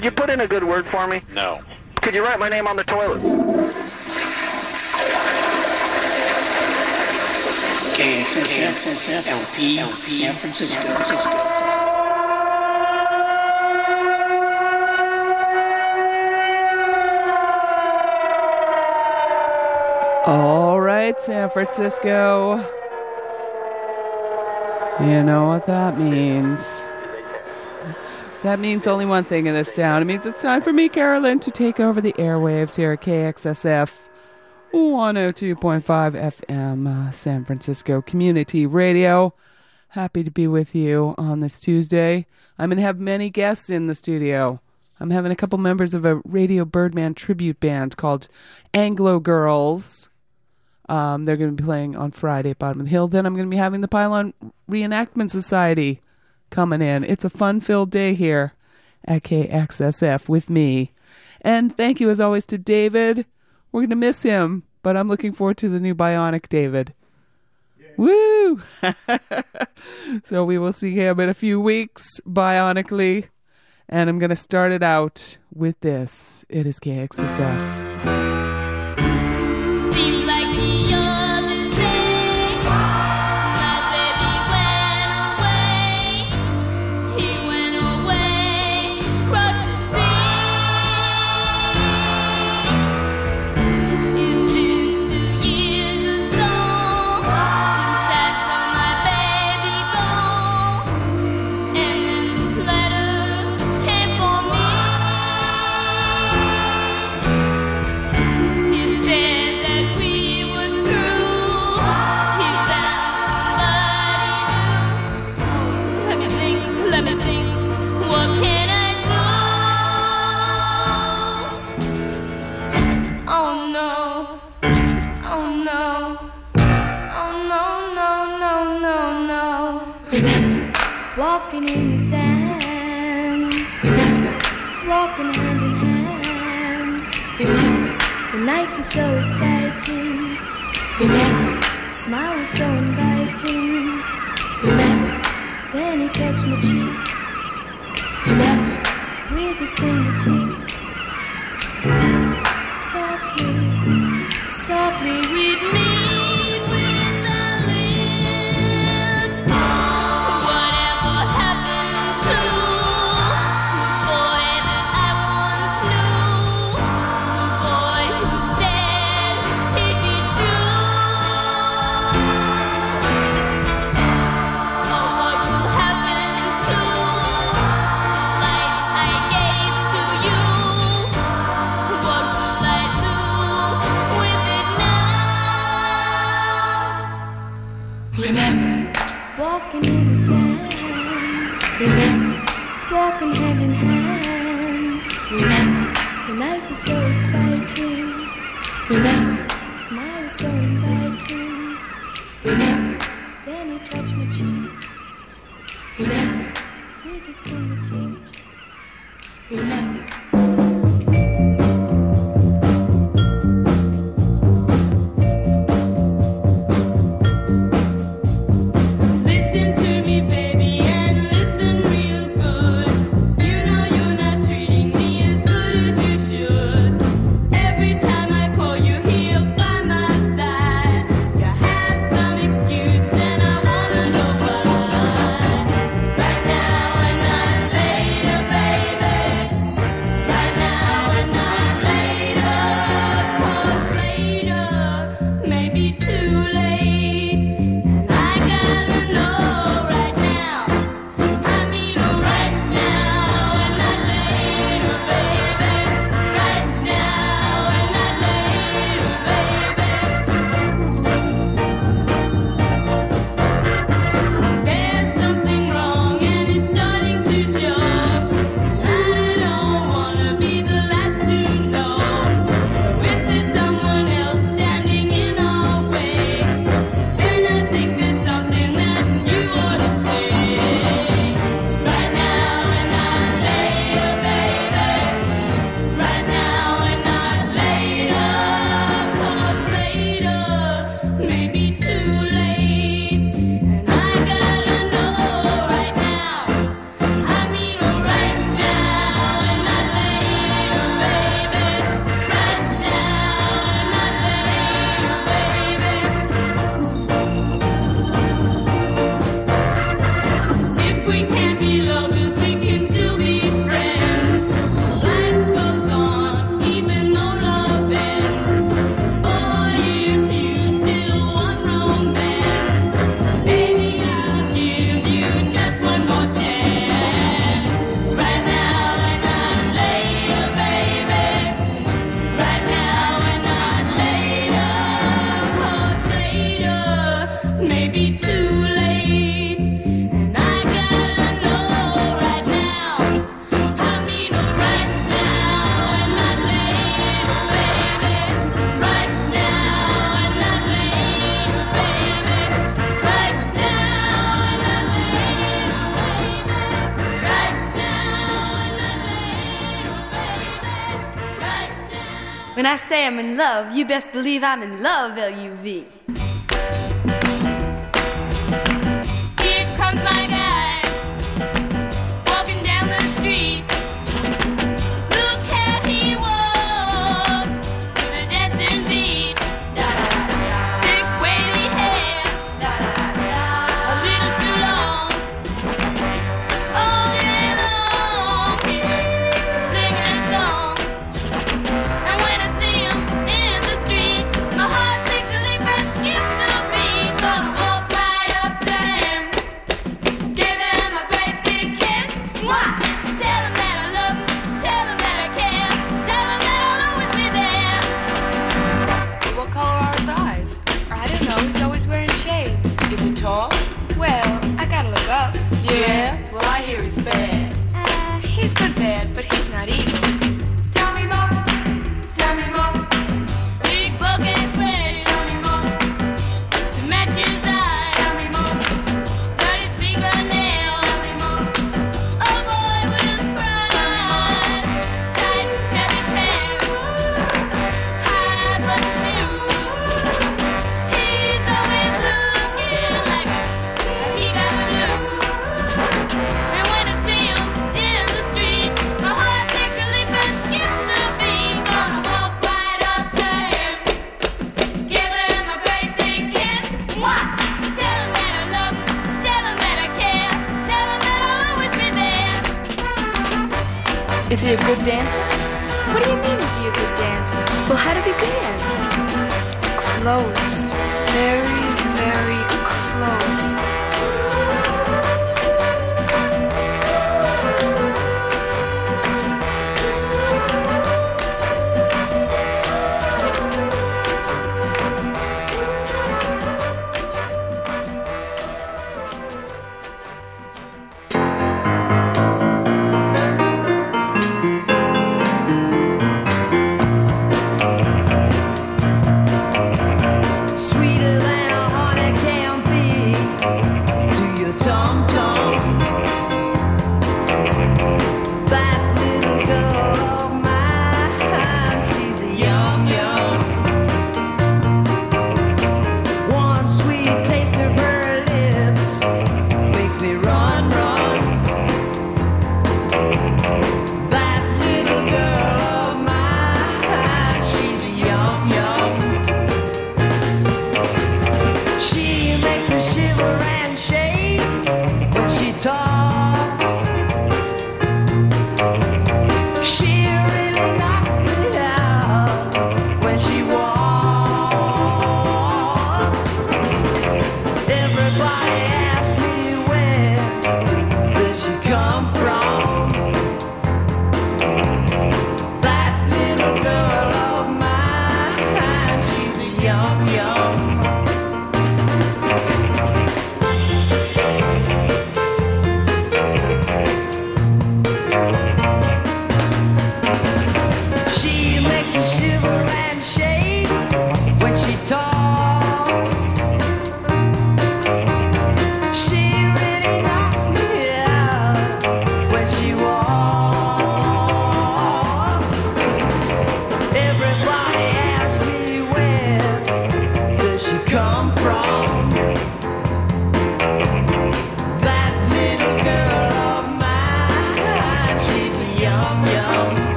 Could you put in a good word for me? No. Could you write my name on the toilet? KXSF LP San Francisco. All right, San Francisco. You know what that means. That means only one thing in this town. It means it's time for me, Carolyn, to take over the airwaves here at KXSF 102.5 FM, uh, San Francisco Community Radio. Happy to be with you on this Tuesday. I'm going to have many guests in the studio. I'm having a couple members of a Radio Birdman tribute band called Anglo Girls. Um, they're going to be playing on Friday at Bottom of the Hill. Then I'm going to be having the Pylon Reenactment Society coming in. It's a fun filled day here at KXSF with me. And thank you as always to David. We're going to miss him, but I'm looking forward to the new Bionic David. Woo! so we will see him in a few weeks bionically. And I'm going to start it out with this. It is KXSF. With When I say I'm in love, you best believe I'm in love, L-U-V.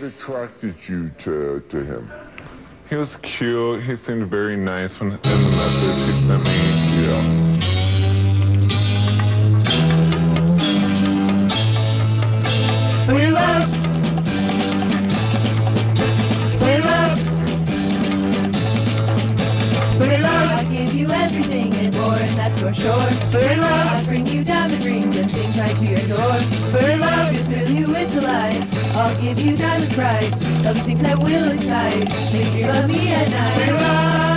Attracted you to, to him? He was cute. He seemed very nice when in the message he sent me. Yeah. Free love. Give you diamond pride. Other things that will excite. Make you love me at night.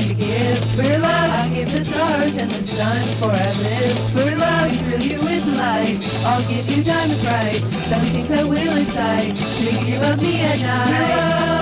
To give. For love, I give the stars and the sun for I live. For love, I thrill you with light. I'll give you diamond bright. Seven things that will excite. Make you me at night.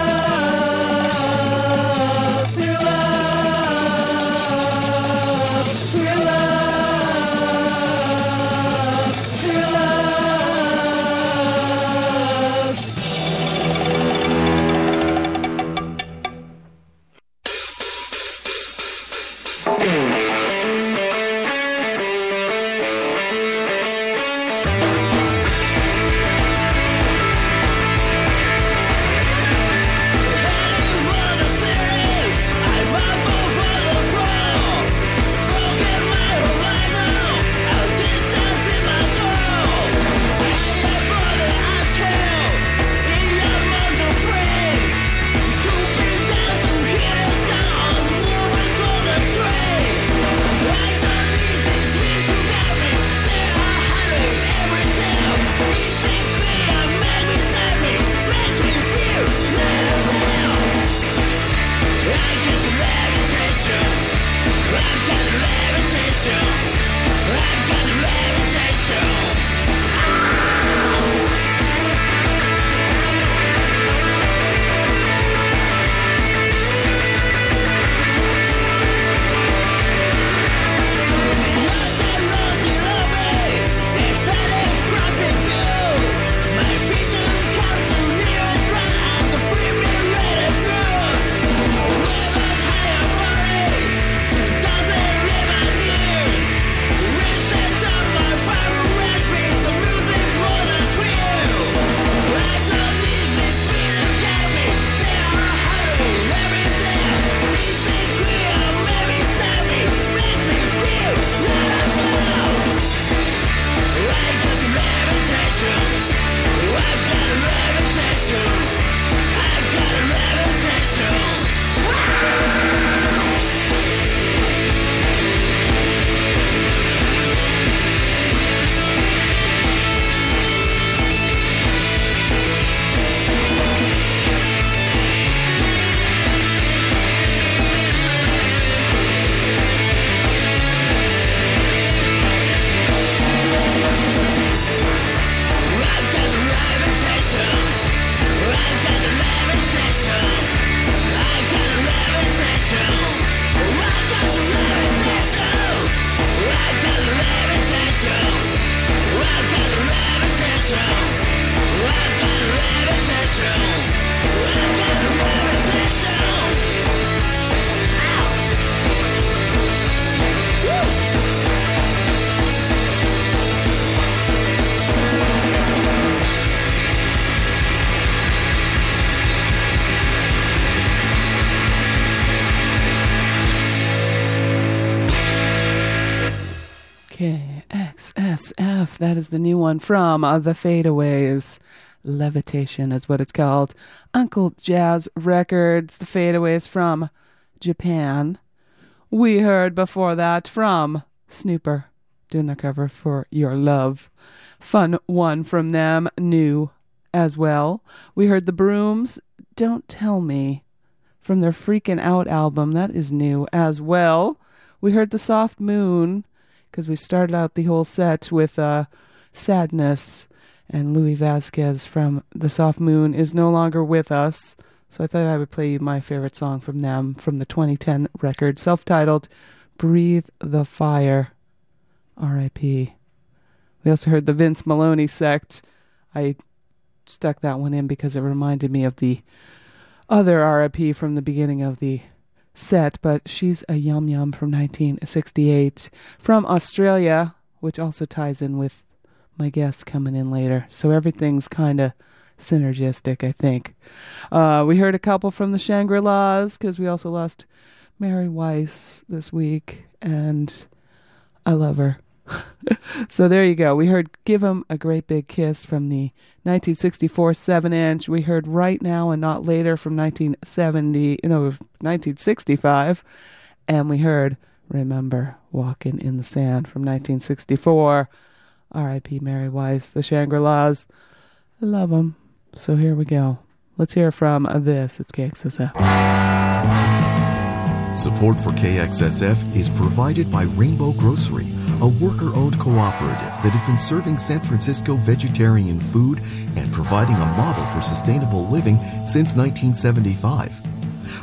One from uh, the Fadeaways. Levitation is what it's called. Uncle Jazz Records. The Fadeaways from Japan. We heard before that from Snõõper doing their cover for Your Love. Fun one from them, new as well. We heard the Brooms. Don't tell me from their Freaking Out album. That is new as well. We heard The Soft Moon because we started out the whole set with uh, Sadness, and Louis Vasquez from The Soft Moon is no longer with us. So I thought I would play you my favorite song from them from the 2010 record, self titled Breathe the Fire. R.I.P. We also heard the Vince Maloney sect. I stuck that one in because it reminded me of the other RIP from the beginning of the set, but she's a Yum Yum from 1968 from Australia, which also ties in with my guests coming in later. So everything's kind of synergistic, I think. Uh, we heard a couple from the Shangri-Las because we also lost Mary Weiss this week, and I love her. so there you go. We heard Give 'em a Great Big Kiss from the 1964 7 inch. We heard Right Now and Not Later from 1970, you know, 1965. And we heard Remember Walking in the Sand from 1964. R.I.P. Mary Weiss, the Shangri-Las. Love 'em. So here we go. Let's hear from this. It's KXSF. Support for KXSF is provided by Rainbow Grocery, a worker owned cooperative that has been serving San Francisco vegetarian food and providing a model for sustainable living since 1975.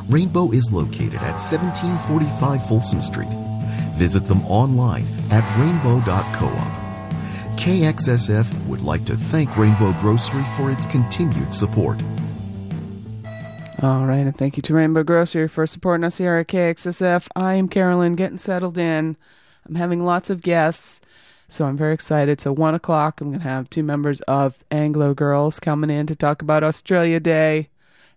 Rainbow is located at 1745 Folsom Street. Visit them online at rainbow.coop. KXSF would like to thank Rainbow Grocery for its continued support. All right, and thank you to Rainbow Grocery for supporting us here at KXSF. I am Carolyn, getting settled in. I'm having lots of guests, so I'm very excited. So, one o'clock, I'm going to have two members of Anglo Girls coming in to talk about Australia Day.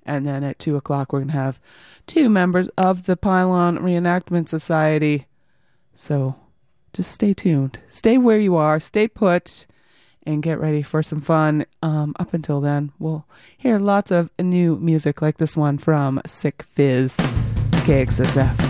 And then at two o'clock, we're going to have two members of the Pylon Reenactment Society. So, just stay tuned. Stay where you are, stay put and get ready for some fun. Um, up until then, we'll hear lots of new music like this one from Sick Fizz. It's KXSF.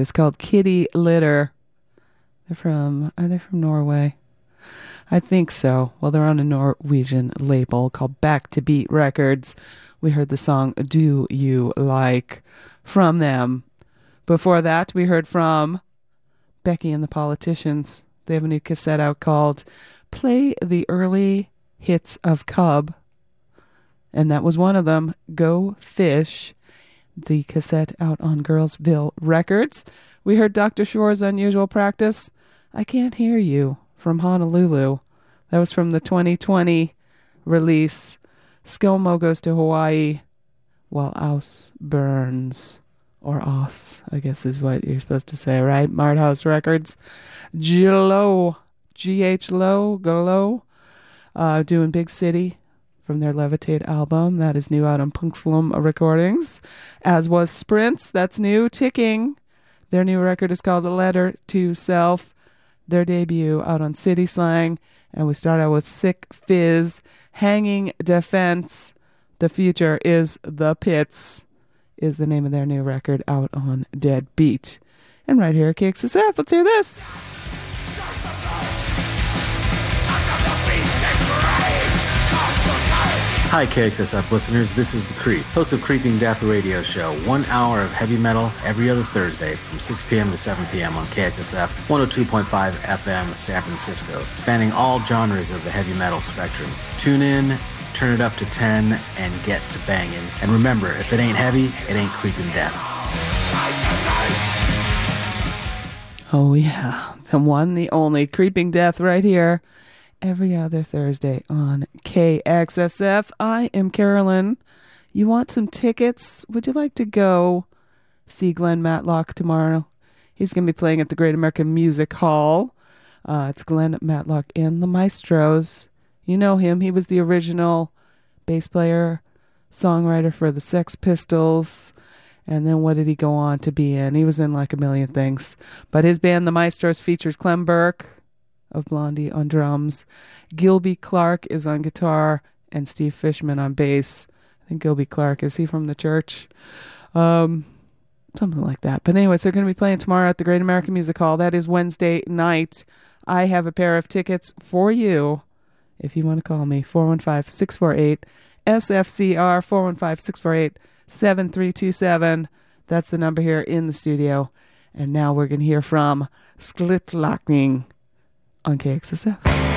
Is called Kitty Litter. They're from, are they from Norway? I think so. Well, they're on a Norwegian label called Back to Beat Records. We heard the song Do You Like from them. Before that, we heard from Becky and the Politicians. They have a new cassette out called Play the Early Hits of Cub. And that was one of them, Go Fish, the cassette out on Girlsville Records. We heard Dr. Sure's Unusual Practice, I Can't Hear You, from Honolulu. That was from the 2020 release, ScoMo Goes to Hawaii, while Aus burns. Or Os, I guess is what you're supposed to say, right? Mart House Records. GHLOW, G-H Low, GHLOW, uh, doing Big City from their Levitate album. That is new out on Punkslum Recordings. As was Sprints, that's new. Ticking, their new record is called A Letter to Self. Their debut out on City Slang. And we start out with Sick Fizz, Hanging Defense. The future is the pits is the name of their new record out on Dead Beat. And right here KXSF, let's hear this. Hi, KXSF listeners. This is The Creep, host of Creeping Death Radio Show. One hour of heavy metal every other Thursday from 6 p.m. to 7 p.m. on KXSF 102.5 FM San Francisco, spanning all genres of the heavy metal spectrum. Tune in, turn it up to 10, and get to banging. And remember, if it ain't heavy, it ain't creeping death. Oh, yeah. The one, the only Creeping Death right here every other Thursday on KXSF. I am Carolyn. You want some tickets? Would you like to go see Glenn Matlock tomorrow? He's going to be playing at the Great American Music Hall. Uh, it's Glenn Matlock and the Maestros. You know him. He was the original bass player, songwriter for the Sex Pistols. And then what did he go on to be in? He was in like a million things. But his band, the Maestros, features Clem Burke of Blondie on drums. Gilby Clarke is on guitar and Steve Fishman on bass. I think Gilby Clarke, is he from the church? Um, something like that. But anyways, they're going to be playing tomorrow at the Great American Music Hall. That is Wednesday night. I have a pair of tickets for you if you want to call me 415 648 SFCR 415 648 7327. That's the number here in the studio. And now we're going to hear from Sklitakling on KXSF.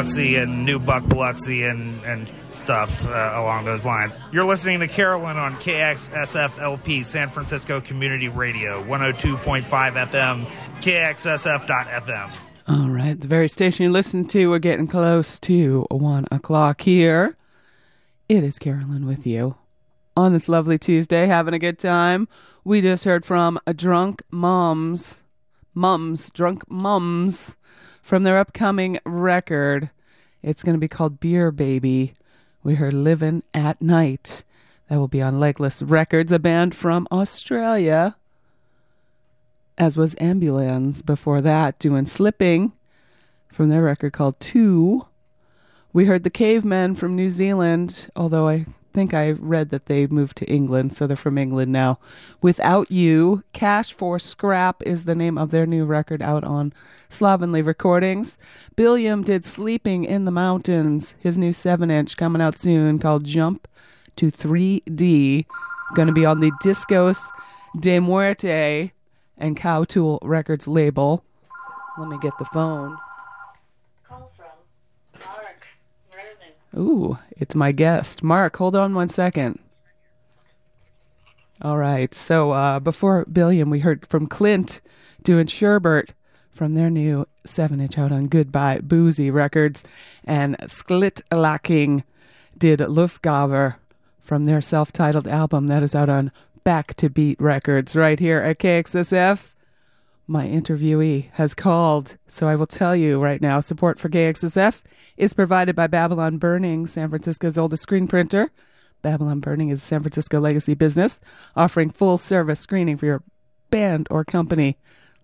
Biloxi and New Buck Biloxi and, and stuff uh, along those lines. You're listening to Carolyn on KXSFLP, San Francisco Community Radio, 102.5 FM, KXSF.FM. All right, the very station you listen to, we're getting close to one o'clock here. It is Carolyn with you on this lovely Tuesday, having a good time. We just heard from a drunk moms, mums, drunk mums, from their upcoming record. It's going to be called Beer Baby. We heard Living at Night. That will be on Legless Records, a band from Australia as was Ambulanz before that, doing Slipping from their record called Two. We heard the Cavemen from New Zealand, although I think I read that they moved to England, so they're from England now. Without You, Cash for Scrap is the name of their new record out on Slovenly Recordings. Billiam did Sleeping in the Mountains, his new 7 inch coming out soon called Jump to 3D. Going to be on the Discos de Muerte and Cow Tool Records label. Let me get the phone. Ooh, it's my guest. Mark, hold on one second. All right. So uh, before Billiam, we heard from Klint doing Sherbert from their new 7 inch out on Goodbye Boozy Records. And Sklit Lacking did Luftgaver from their self titled album that is out on Back to Beat Records right here at KXSF. My interviewee has called, so I will tell you right now support for KXSF is provided by Babylon Burning, San Francisco's oldest screen printer. Babylon Burning is a San Francisco legacy business offering full service screening for your band or company.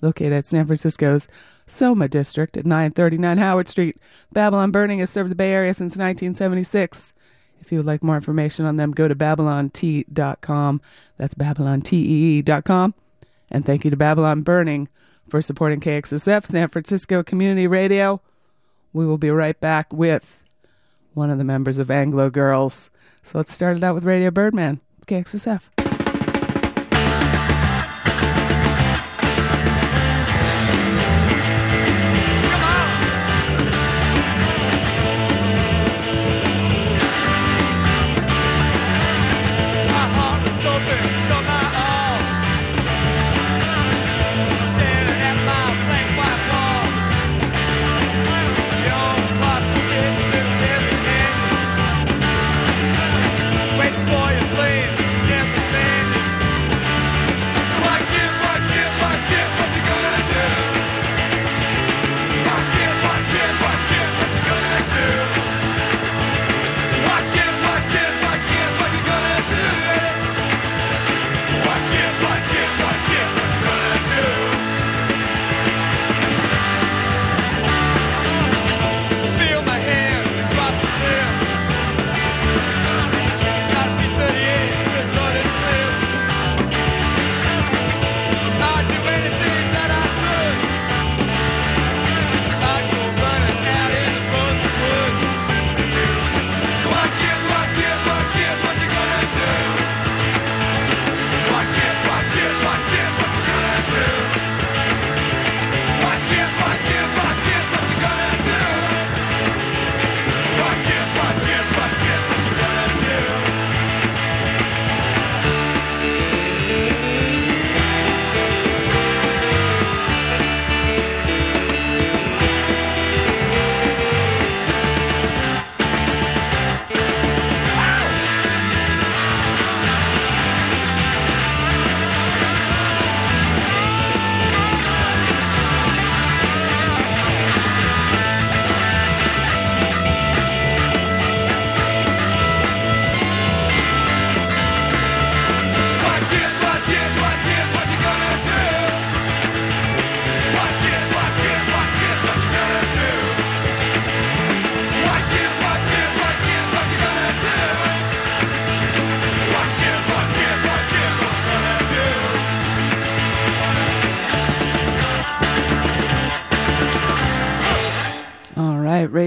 Located at San Francisco's Soma District at 939 Howard Street, Babylon Burning has served the Bay Area since 1976. If you would like more information on them, go to babylontee.com. That's babylontee.com. And thank you to Babylon Burning for supporting KXSF San Francisco Community Radio. We will be right back with one of the members of Anglo Girls. So let's start it out with Radio Birdman. It's KXSF.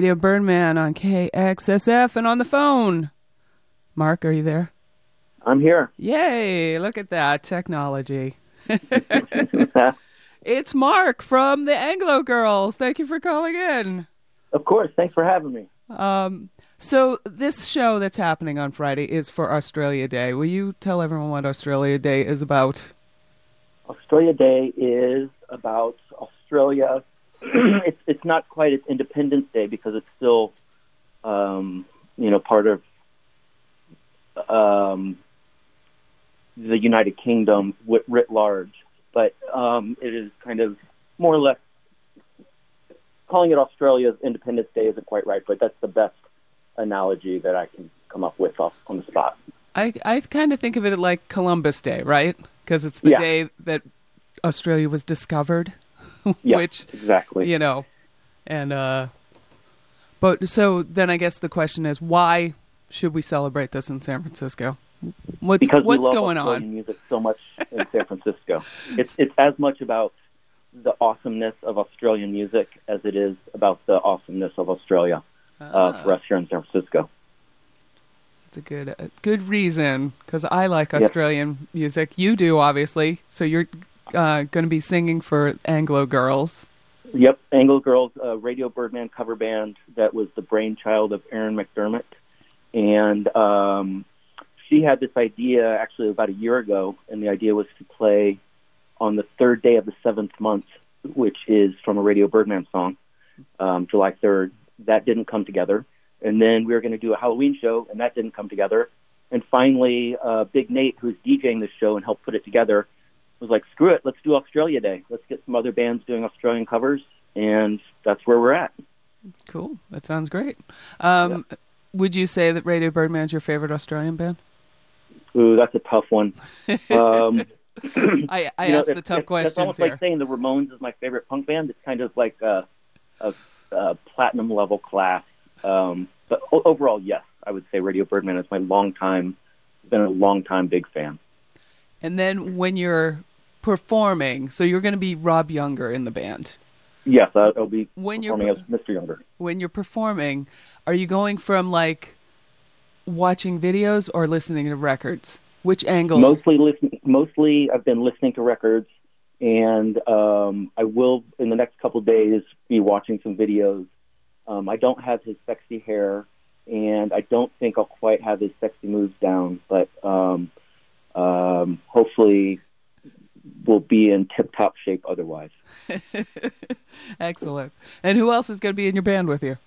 Radio Birdman on KXSF and on the phone. Mark, are you there? I'm here. Yay, look at that technology. It's Mark from the Anglo Girls. Thank you for calling in. Of course. Thanks for having me. Um, so this show that's happening on Friday is for Australia Day. Will you tell everyone what Australia Day is about? Australia Day is about Australia. it's it's not quite its Independence Day because it's still, um, you know, part of um, the United Kingdom writ, writ large. But um, it is kind of more or less calling it Australia's Independence Day isn't quite right, but that's the best analogy that I can come up with off on the spot. I I kind of think of it like Columbus Day, right? Because it's the Yeah. day that Australia was discovered, Yeah, which exactly. you know, and uh, but so then I guess the question is why should we celebrate this in San Francisco? What's because what's going on? music so much in San Francisco. It's it's as much about the awesomeness of Australian music as it is about the awesomeness of Australia uh, Ah. for us here in San Francisco. It's a good a good reason because I like Yep. Australian music. You do obviously, so you're uh, going to be singing for Anglo Girls. Yep, Anglo Girls, uh, Radio Birdman cover band that was the brainchild of Erin McDermott, and um, she had this idea actually about a year ago, and the idea was to play on the third day of the seventh month, which is from a Radio Birdman song, um, July third. That didn't come together, and then we were going to do a Halloween show, and that didn't come together. And finally, uh, Big Nate, who's DJing this show and helped put it together, was like, "Screw it, let's do Australia Day. Let's get some other bands doing Australian covers." And that's where we're at. Cool. That sounds great. Um, Would you say that Radio Birdman is your favorite Australian band? Ooh, that's a tough one. Um, I, I you know, asked the tough questions It's almost here. like saying the Ramones is my favorite punk band. It's kind of like a, a, a platinum level class. Um, but o- overall, yes, I would say Radio Birdman is my long time, been a long time big fan. And then when you're performing, so you're going to be Rob Younger in the band. Yes, I'll be When you're performing as Mr. Younger. When you're performing, are you going from like watching videos or listening to records? Which angle? Mostly listen. Mostly, I've been listening to records, and um, I will in the next couple days be watching some videos. Um, I don't have his sexy hair, and I don't think I'll quite have his sexy moves down, but um, um, hopefully, we'll be in tip-top shape otherwise. Excellent. And who else is going to be in your band with you?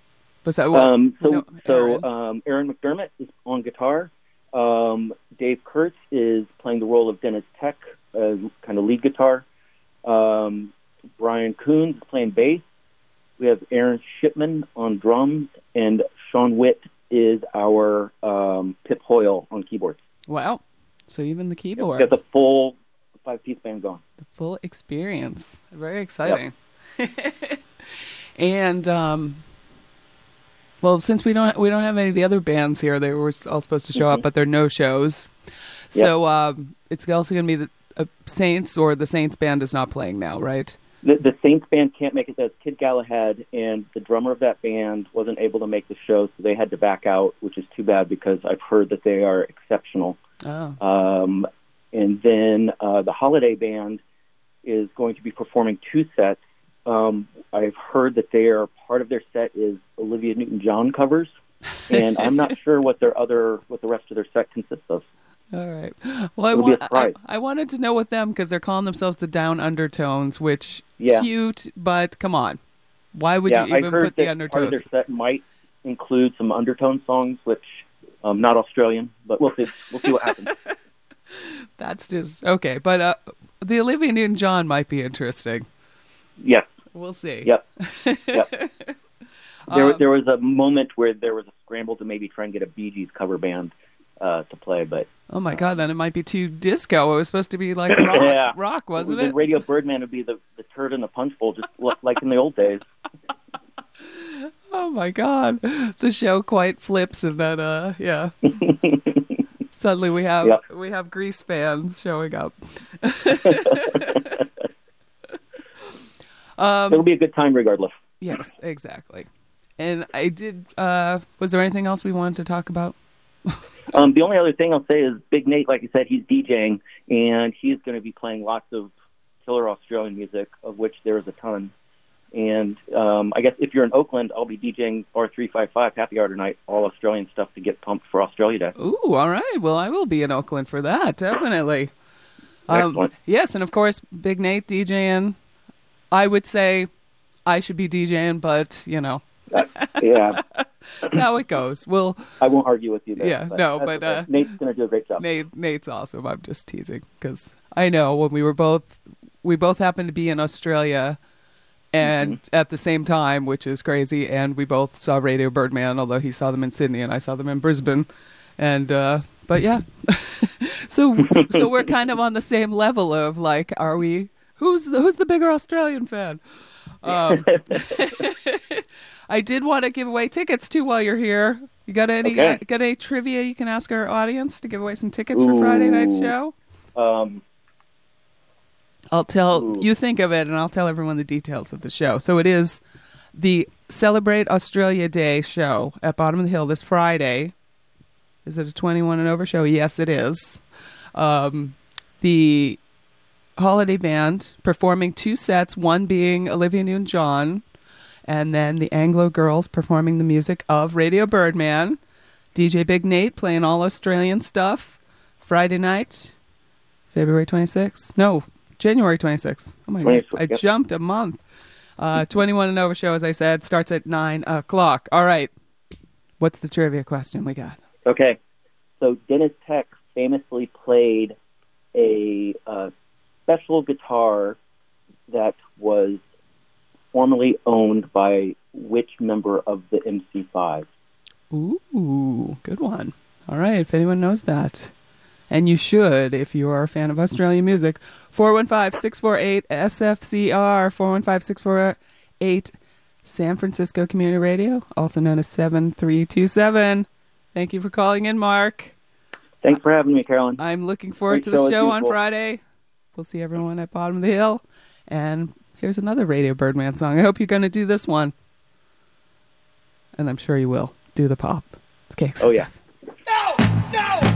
Besides, well, um, so, so Erin. um, Erin McDermott is on guitar. Um, Dave Kurtz is playing the role of Deniz Tek, uh, kind of lead guitar. Um, Brian Coons is playing bass. We have Aaron Shipman on drums, and Sean Witt is our um, Pip Hoyle on keyboards. wow. So even the keyboards, got the full five-piece band going. the full experience. Very exciting. and um, well, since we don't we don't have any of the other bands here, they were all supposed to show up, Mhm. but they're no shows. So um, it's also going to be the uh, Saints or the Saints band is not playing now, right? The, the Saints band can't make it. That's Kid Galahad, and the drummer of that band wasn't able to make the show, so they had to back out, which is too bad because I've heard that they are exceptional. Oh. Um, and then uh, the Holiday Band is going to be performing two sets. Um, I've heard that they are part of their set is Olivia Newton-John covers, and I'm not sure what their other what the rest of their set consists of. All right. Well, I, It'll be a wa- I. I wanted to know with them because they're calling themselves the Down Undertones, which Yeah. cute, but come on, why would yeah, you even put the undertones? part of their set might include some undertone songs, which um, not Australian, but we'll see. We'll see what happens. That's just okay, but uh, the Olivia Newton-John might be interesting. Yes. We'll see. Yep. Yep. There, Um, there was a moment where there was a scramble to maybe try and get a Bee Gees cover band uh, to play, but Oh my God! Then it might be too disco. It was supposed to be like rock, yeah, rock wasn't the it? Radio Birdman would be the, the turd in the punch bowl, just like in the old days. Oh my God! The show quite flips, and then uh, yeah. Suddenly we have Yep. we have Grease fans showing up. um, It'll be a good time regardless. Yes, exactly. And I did. Uh, was there anything else we wanted to talk about? Um, the only other thing I'll say is Big Nate, like I said, he's DJing and he's going to be playing lots of killer Australian music, of which there is a ton. And um, I guess if you're in Oakland, I'll be DJing R355 Happy Hour tonight, all Australian stuff to get pumped for Australia Day. Ooh, all right. Well, I will be in Oakland for that, definitely. Um, yes, and of course, Big Nate DJing. I would say I should be DJing, but you know, yeah, that's how it goes. Well, I won't argue with you there. Yeah, no, but, uh, Nate's going to do a great job. Nate, Nate's awesome. I'm just teasing because I know when we were both, we both happened to be in Australia, and Mm-hmm. at the same time, which is crazy. And we both saw Radio Birdman, although he saw them in Sydney and I saw them in Brisbane. And uh, but yeah, so so we're kind of on the same level of like, are we? Who's the who's the bigger Australian fan? Um, I did want to give away tickets too while you're here. You got any Okay. got any trivia you can ask our audience to give away some tickets for Friday night show? Um, I'll tell you think of it and I'll tell everyone the details of the show. So it is the Celebrate Australia Day show at Bottom of the Hill this Friday. Is it a 21 and over show? Yes, it is. Um, the holiday band performing two sets, one being Olivia Newton John, and then the Anglo Girls performing the music of Radio Birdman. DJ Big Nate playing all Australian stuff. Friday night, February 26th. No, January 26th. Oh my god, I jumped a month. Uh, 21 and over show, as I said, starts at 9 o'clock. All right. What's the trivia question we got? Okay, so Deniz Tek famously played a uh, special guitar that was formerly owned by which member of the MC5? Ooh, good one. All right, if anyone knows that. And you should if you are a fan of Australian music. 415 648 SFCR, 415 648 San Francisco Community Radio, also known as 7327. Thank you for calling in, Mark. Thanks for having me, Carolyn. I'm looking forward Great to the show show on usual. Friday. We'll see everyone at Bottom of the Hill. And here's another Radio Birdman song. I hope you're going to do this one. And I'm sure you will. Do the pop. It's KXSF. Oh, yeah. Come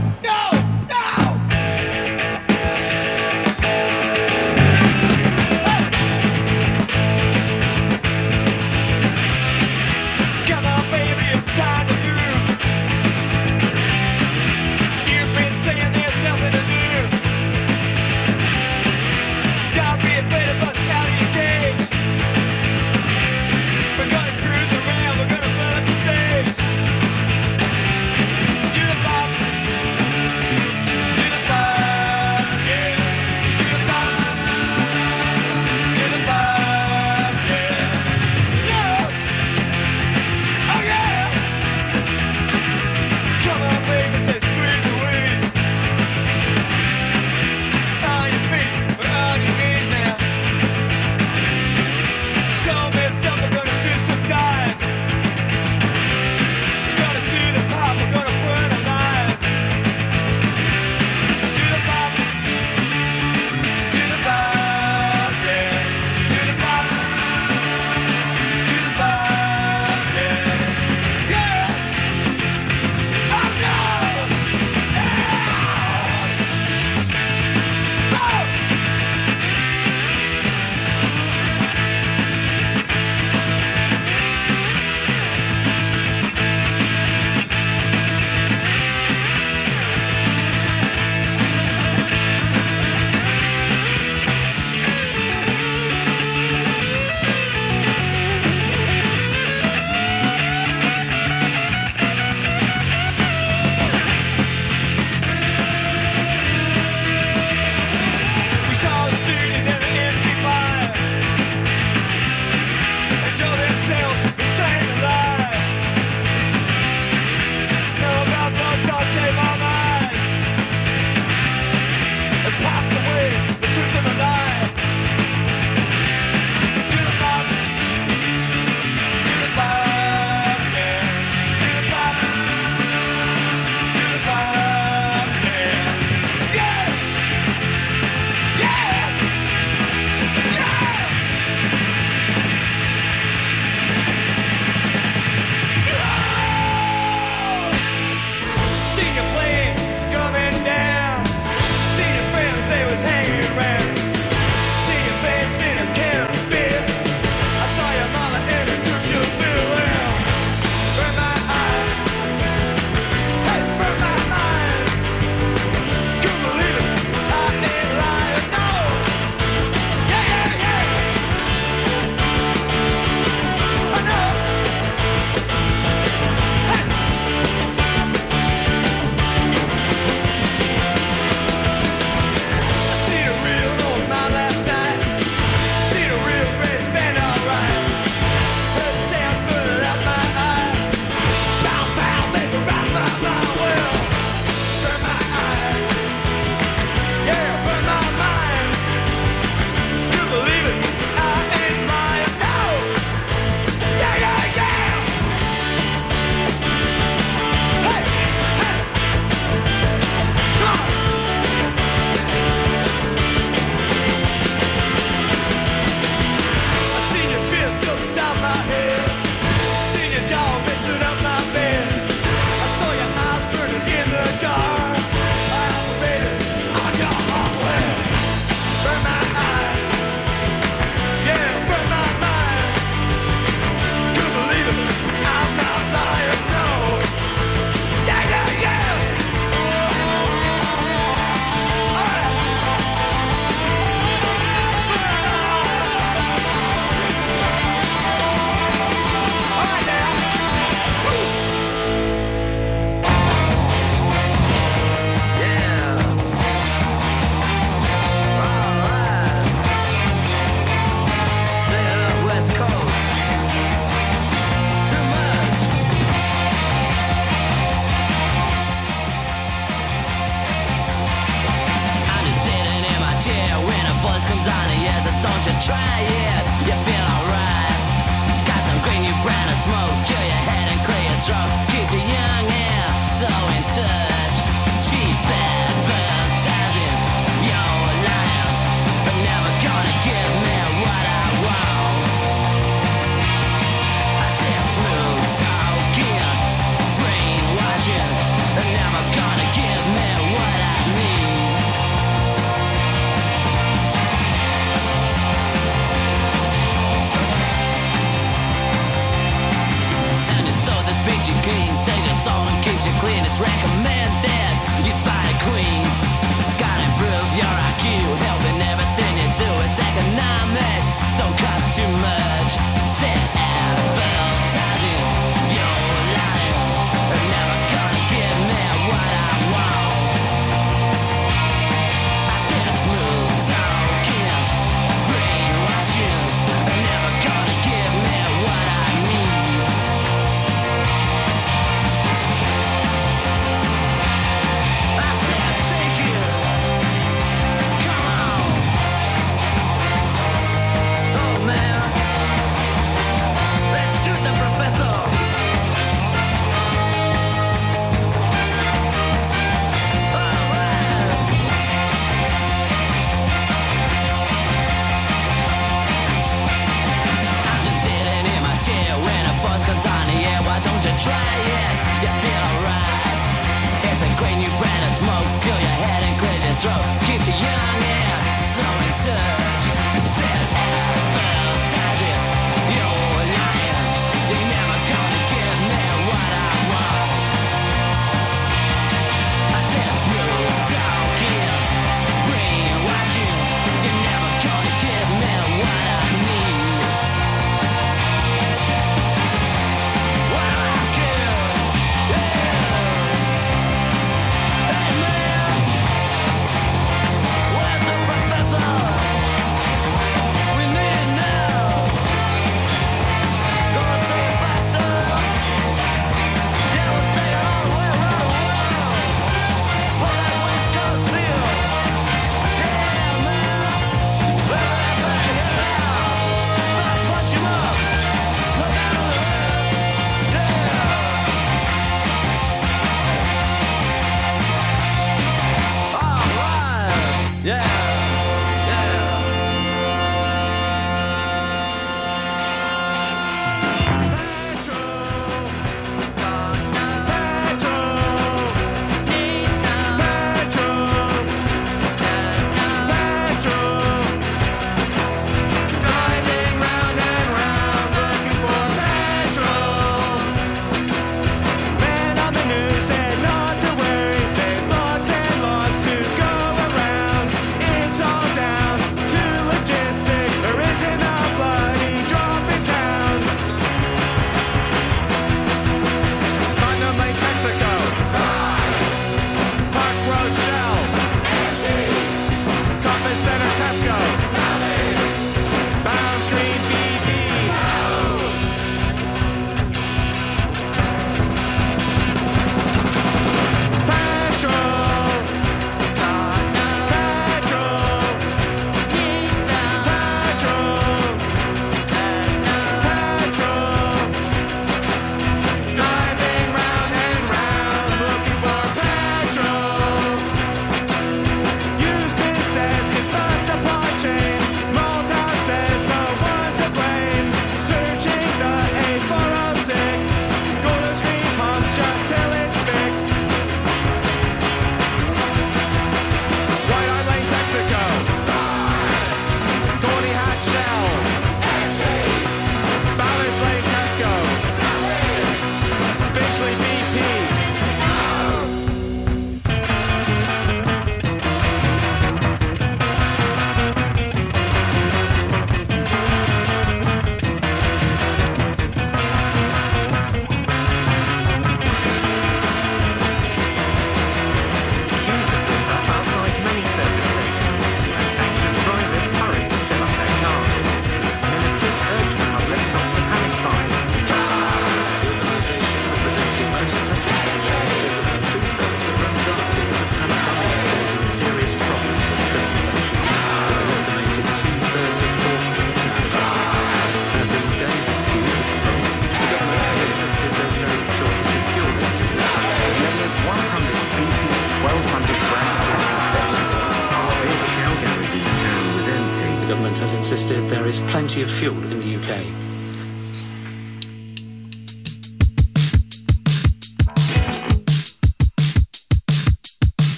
plenty of fuel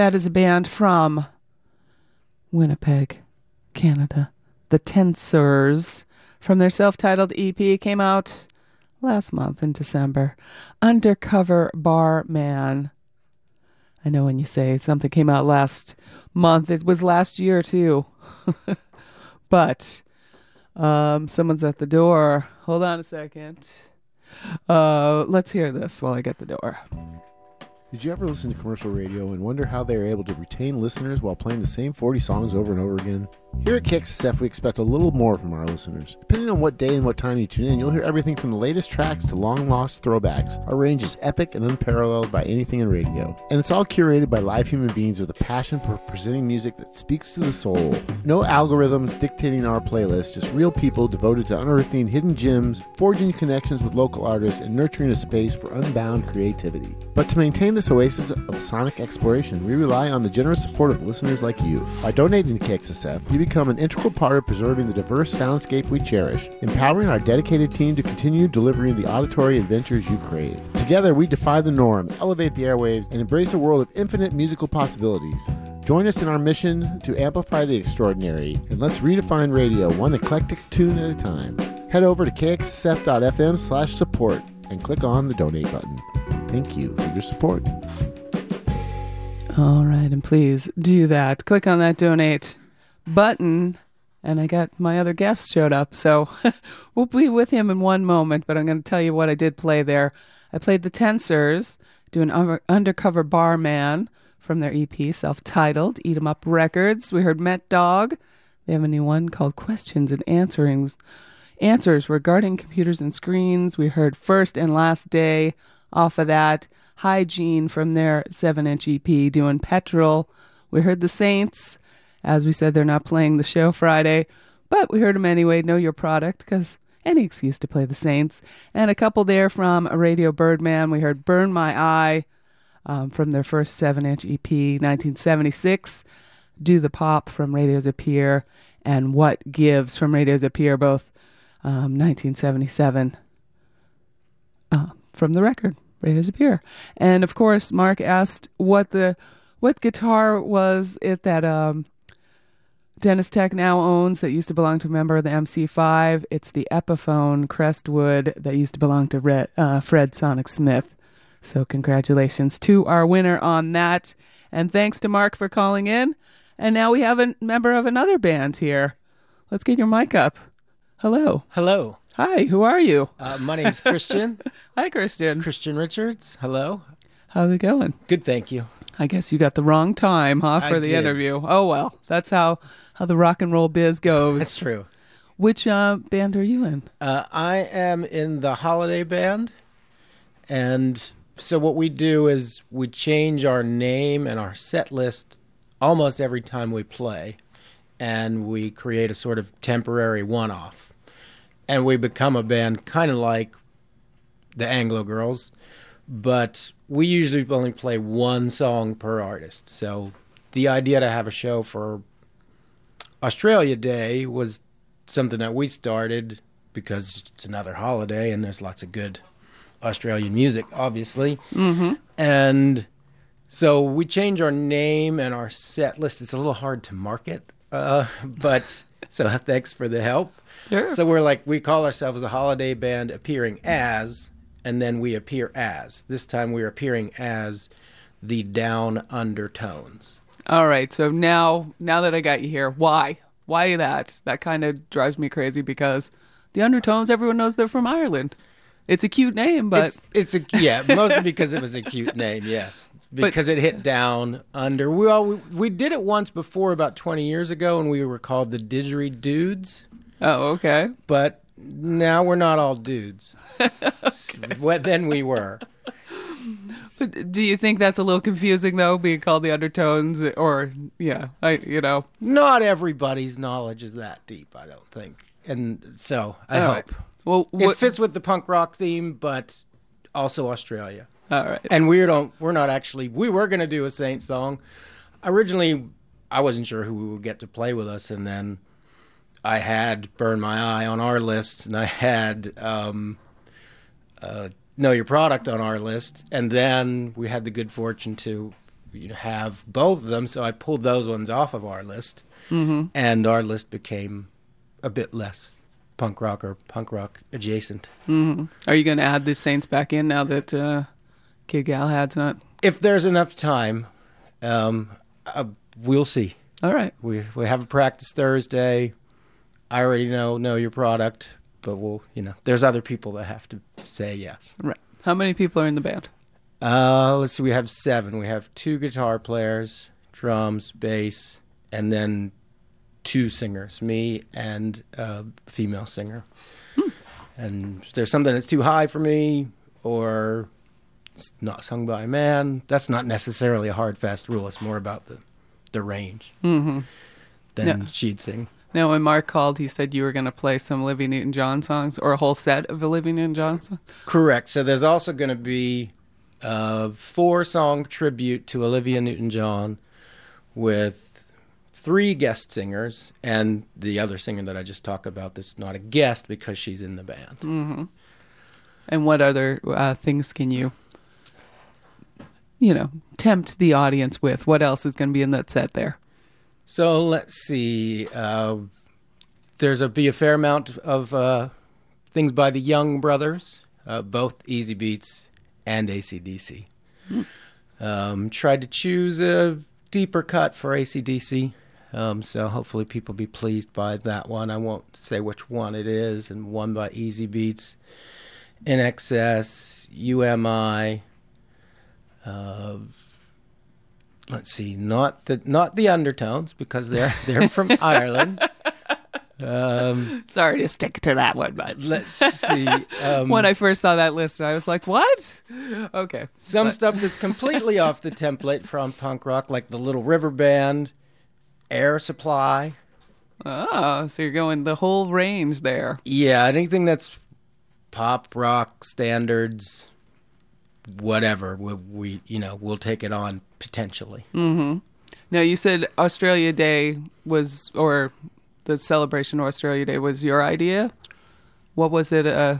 That is a band from Winnipeg, Canada. The Tensors from their self titled EP came out last month in December. Undercover Bar Man. I know when you say something came out last month, it was last year too. but um, someone's at the door. Hold on a second. Uh, let's hear this while I get the door. Did you ever listen to commercial radio and wonder how they are able to retain listeners while playing the same 40 songs over and over again? Here at KXSF, we expect a little more from our listeners. Depending on what day and what time you tune in, you'll hear everything from the latest tracks to long lost throwbacks. Our range is epic and unparalleled by anything in radio. And it's all curated by live human beings with a passion for presenting music that speaks to the soul. No algorithms dictating our playlist, just real people devoted to unearthing hidden gems, forging connections with local artists, and nurturing a space for unbound creativity. But to maintain this oasis of sonic exploration, we rely on the generous support of listeners like you. By donating to KXSF, you become an integral part of preserving the diverse soundscape we cherish, empowering our dedicated team to continue delivering the auditory adventures you crave. Together, we defy the norm, elevate the airwaves, and embrace a world of infinite musical possibilities. Join us in our mission to amplify the extraordinary, and let's redefine radio one eclectic tune at a time. Head over to kxsf.fm slash support and click on the donate button. Thank you for your support. All right, and please do that. Click on that donate button. And I got my other guest showed up, so we'll be with him in one moment. But I'm going to tell you what I did play there. I played the Tensors, doing un- Undercover Barman from their EP, self-titled "Eat 'Em Up Records." We heard Metdog. They have a new one called "Questions and Answerings." Answers regarding computers and screens. We heard First and Last Day off of that. Hygiene from their seven inch EP doing Petrol. We heard the Saints. As we said, they're not playing the show Friday, but we heard them anyway. Know your product because any excuse to play the Saints. And a couple there from Radio Birdman. We heard Burn My Eye um, from their first seven inch EP, 1976. Do the Pop from Radio's Appear. And What Gives from Radio's Appear, both um, 1977 uh, from the record. Radio's Appear. And of course, Mark asked what the what guitar was it that um, Deniz Tek now owns that used to belong to a member of the MC5. It's the Epiphone Crestwood that used to belong to Red, uh, Fred Sonic Smith. So congratulations to our winner on that. And thanks to Mark for calling in. And now we have a member of another band here. Let's get your mic up. Hello. Hello. Hi, who are you? Uh, my name's Kristian. Hi, Kristian. Kristian Richards. Hello. How's it going? Good, thank you. I guess you got the wrong time, huh, for I the did. interview. Oh well, that's how how the rock and roll biz goes. That's true. Which uh, band are you in? Uh, I am in the holiday band, and so what we do is we change our name and our set list almost every time we play, and we create a sort of temporary one-off, and we become a band kind of like the Anglo Girls, but we usually only play one song per artist. So the idea to have a show for Australia Day was something that we started because it's another holiday and there's lots of good Australian music, obviously. Mm-hmm. And so we change our name and our set list. It's a little hard to market, uh, but so thanks for the help. Sure. So we're like, we call ourselves the holiday band appearing as, and then we appear as. This time we're appearing as the down undertones. All right. So now now that I got you here, why? Why that? That kind of drives me crazy because the undertones, everyone knows they're from Ireland. It's a cute name, but it's, it's a yeah, mostly because it was a cute name. Yes, because it hit down under. We all we, we did it once before about twenty years ago, and we were called the Didgeridoods. Oh, okay. But now we're not all dudes. what then we were. But do you think that's a little confusing though, being called the undertones, or yeah, I you know, Not everybody's knowledge is that deep, I don't think, and so I All hope. right. Well, it fits with the punk rock theme, but also Australia. All right. And we don't. We're not actually. We were going to do a Saint song. Originally, I wasn't sure who would get to play with us, and then I had "Burn My Eye" on our list, and I had um, uh, "Know Your Product" on our list, and then we had the good fortune to you have both of them, so I pulled those ones off of our list, Mhm. and our list became a bit less punk rock or punk rock adjacent. hmm Are you going to add the Saints back in now that uh, Kid Galahad's not? If there's enough time, um, uh, we'll see. All right. We we have a practice Thursday. I already know know your product, but we'll you know there's other people that have to say yes. Right. How many people are in the band? Uh, let's see. We have seven. We have two guitar players, drums, bass, and then two singers, me and a female singer. And if there's something that's too high for me, or it's not sung by a man, that's not necessarily a hard fast rule. It's more about the the range. Mm-hmm. Then Yeah. she'd sing. Now, when Mark called, he said you were going to play some Olivia Newton-John songs or a whole set of Olivia Newton-John songs. Correct. So there's also going to be a four song tribute to Olivia Newton John with three guest singers and the other singer that I just talked about that's not a guest because she's in the band. Mm-hmm. And what other uh, things can you, you know, tempt the audience with? What else is going to be in that set there? So let's see. Uh, there's a be a fair amount of uh, things by the Young Brothers, uh, both Easybeats and ACDC. Hmm. Um, tried to choose a deeper cut for ACDC, um, so hopefully people be pleased by that one. I won't say which one it is, and one by Easy Beats, INXS, UMI. Let's see, not the not the undertones because they're they're from Ireland. Um, Sorry to stick to that one, but let's see. Um, when I first saw that list, I was like, "What?" Okay, some But- stuff that's completely off the template from punk rock, like the Little River Band, Air Supply. Oh, so you're going the whole range there. Yeah, anything that's pop rock standards, whatever. We, we you know we'll take it on potentially. Mm-hmm. Now you said Australia Day was, or the celebration of Australia Day was your idea. What was it? Uh,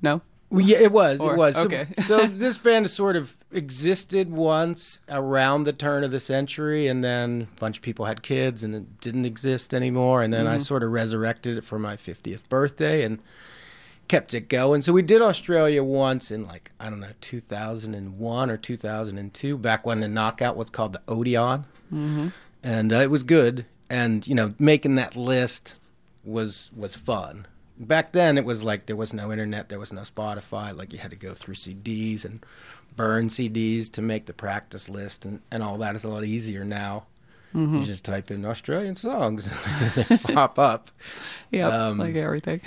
no. Well, yeah, it was. Or- it was. So- okay. so, this band sort of existed once around the turn of the century, and then a bunch of people had kids, and it didn't exist anymore. And then I Mhm. sort of resurrected it for my 50th birthday and kept it going. So we did Australia once in like I don't know 2001 or 2002, back when the knockout was called the Odeon Mm-hmm. and uh, it was good. And you know, making that list was was fun. Back then, it was like there was no internet, there was no Spotify. Like you had to go through CDs and burn CDs to make the practice list, and and all that is a lot easier now. Mhm. You just type in Australian songs, and they pop up. Yeah, Um, like everything.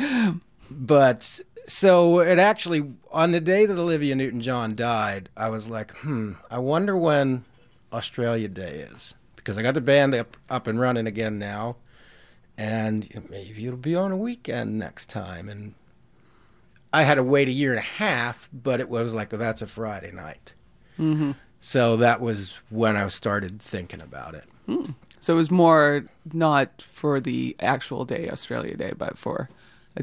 But so it actually on the day that Olivia Newton-John died, I was like, hmm, I wonder when Australia Day is because I got the band up up and running again now, and maybe it'll be on a weekend next time. And I had to wait a year and a half, but it was like, well, that's a Friday night. Mm-hmm. So that was when I started thinking about it. Hmm. So it was more not for the actual day, Australia Day, but for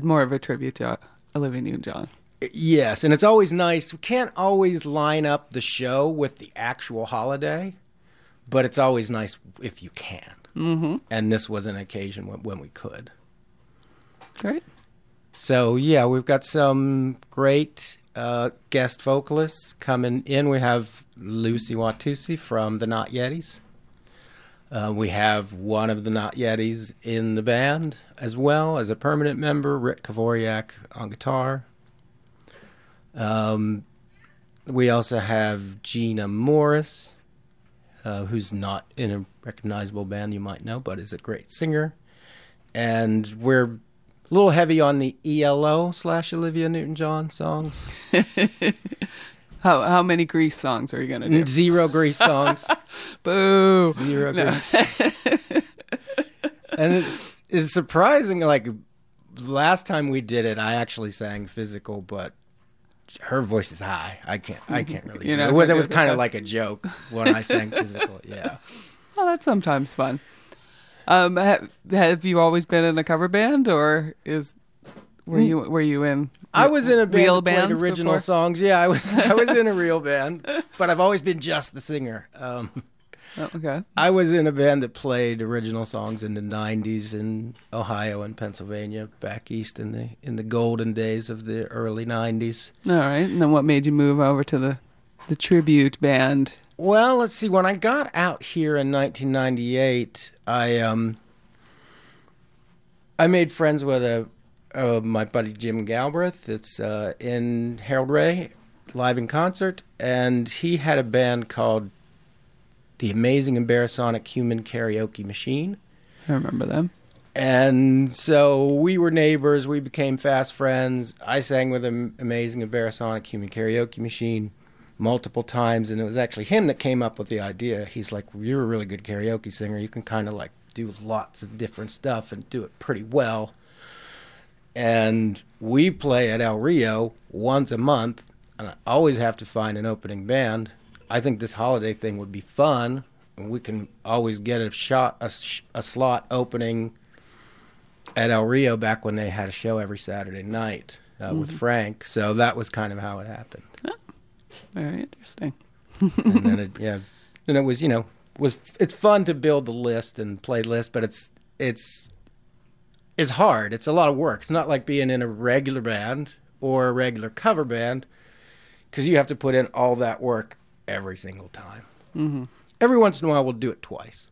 more of a tribute to Olivia Newton-John. Yes, and it's always nice. We can't always line up the show with the actual holiday, but it's always nice if you can. Mm-hmm. And this was an occasion when, when we could. Great. So yeah, we've got some great uh, guest vocalists coming in. We have Lucy Watusi from the Not Yetis. Uh, we have one of the Not Yetis in the band as well as a permanent member, Rick Kavoriak on guitar. Um, we also have Gina Morris, uh, who's not in a recognizable band you might know, but is a great singer. And we're a little heavy on the ELO slash Olivia Newton John songs. How how many Grease songs are you gonna do? Zero Grease songs. Boo. Zero No. Grease. and it is surprising. Like last time we did it, I actually sang physical, but her voice is high. I can't. I can't really. you know, it. Well, that was kind of like a joke when I sang physical. Yeah. Oh, that's sometimes fun. Um, have, have you always been in a cover band, or is were Mm. you were you in I was in a band real played original before? songs. Yeah, I was. I was in a real band, but I've always been just the singer. Um, Oh, okay. I was in a band that played original songs in the '90s in Ohio and Pennsylvania, back east in the in the golden days of the early '90s. All right. And then what made you move over to the the tribute band? Well, let's see. When I got out here in 1998, I um I made friends with a uh, my buddy Jim Galbraith. It's uh, in Harold Ray live in concert, and he had a band called the Amazing Embarrassonic Human Karaoke Machine. I remember them. And so we were neighbors. We became fast friends. I sang with an amazing Embarrassonic Human Karaoke Machine multiple times, and it was actually him that came up with the idea. He's like, "You're a really good karaoke singer. You can kind of like do lots of different stuff and do it pretty well." And we play at El Rio once a month, and I always have to find an opening band. I think this holiday thing would be fun. and We can always get a shot, a, a slot opening at El Rio back when they had a show every Saturday night uh, with Mhm. Frank. So that was kind of how it happened. Very interesting. and then it, yeah, and it was you know was it's fun to build the list and play list, but it's it's it's hard. It's a lot of work. It's not like being in a regular band or a regular cover band because you have to put in all that work every single time. hmm Every once in a while, we'll do it twice.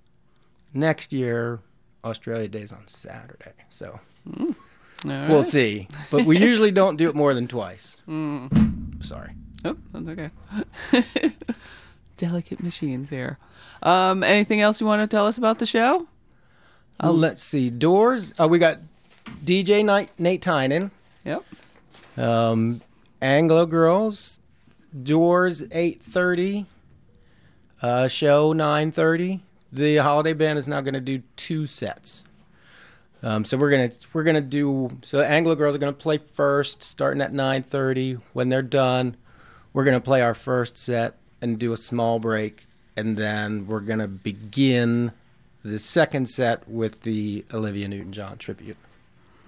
Next year, Australia Day's on Saturday, so All we'll see. But we usually don't do it more than twice. Mm. Sorry. Oh, that's okay. Delicate machines here. Um, anything else you want to tell us about the show? Oh, let's see. Doors. Oh, we got DJ Nate, Nate Tynan. Yep. Um, Anglo Girls. Doors eight thirty. Uh, show nine thirty. The holiday band is now going to do two sets. Um, so we're gonna we're gonna do so. Anglo Girls are gonna play first, starting at nine thirty. When they're done, we're gonna play our first set and do a small break, and then we're gonna begin the second set with the Olivia Newton-John tribute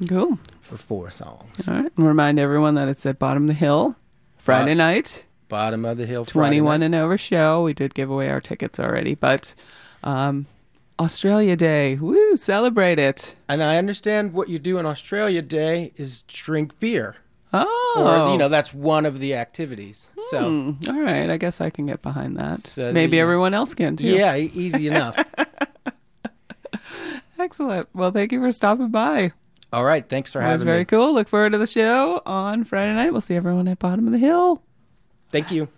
Cool. for four songs. All right. And remind everyone that it's at Bottom of the Hill, Friday Bot- night. Bottom of the hill. Friday 21 night. and over show. We did give away our tickets already, but um, Australia Day, woo, celebrate it. And I understand what you do in Australia Day is drink beer. Oh, Or, you know, that's one of the activities. So, Hmm, all right, I guess I can get behind that. So Maybe the- everyone else can too. yeah, easy enough. Excellent. Well, thank you for stopping by. All right. Thanks for having me. That was very me. cool. Look forward to the show on Friday night. We'll see everyone at Bottom of the Hill. Thank you.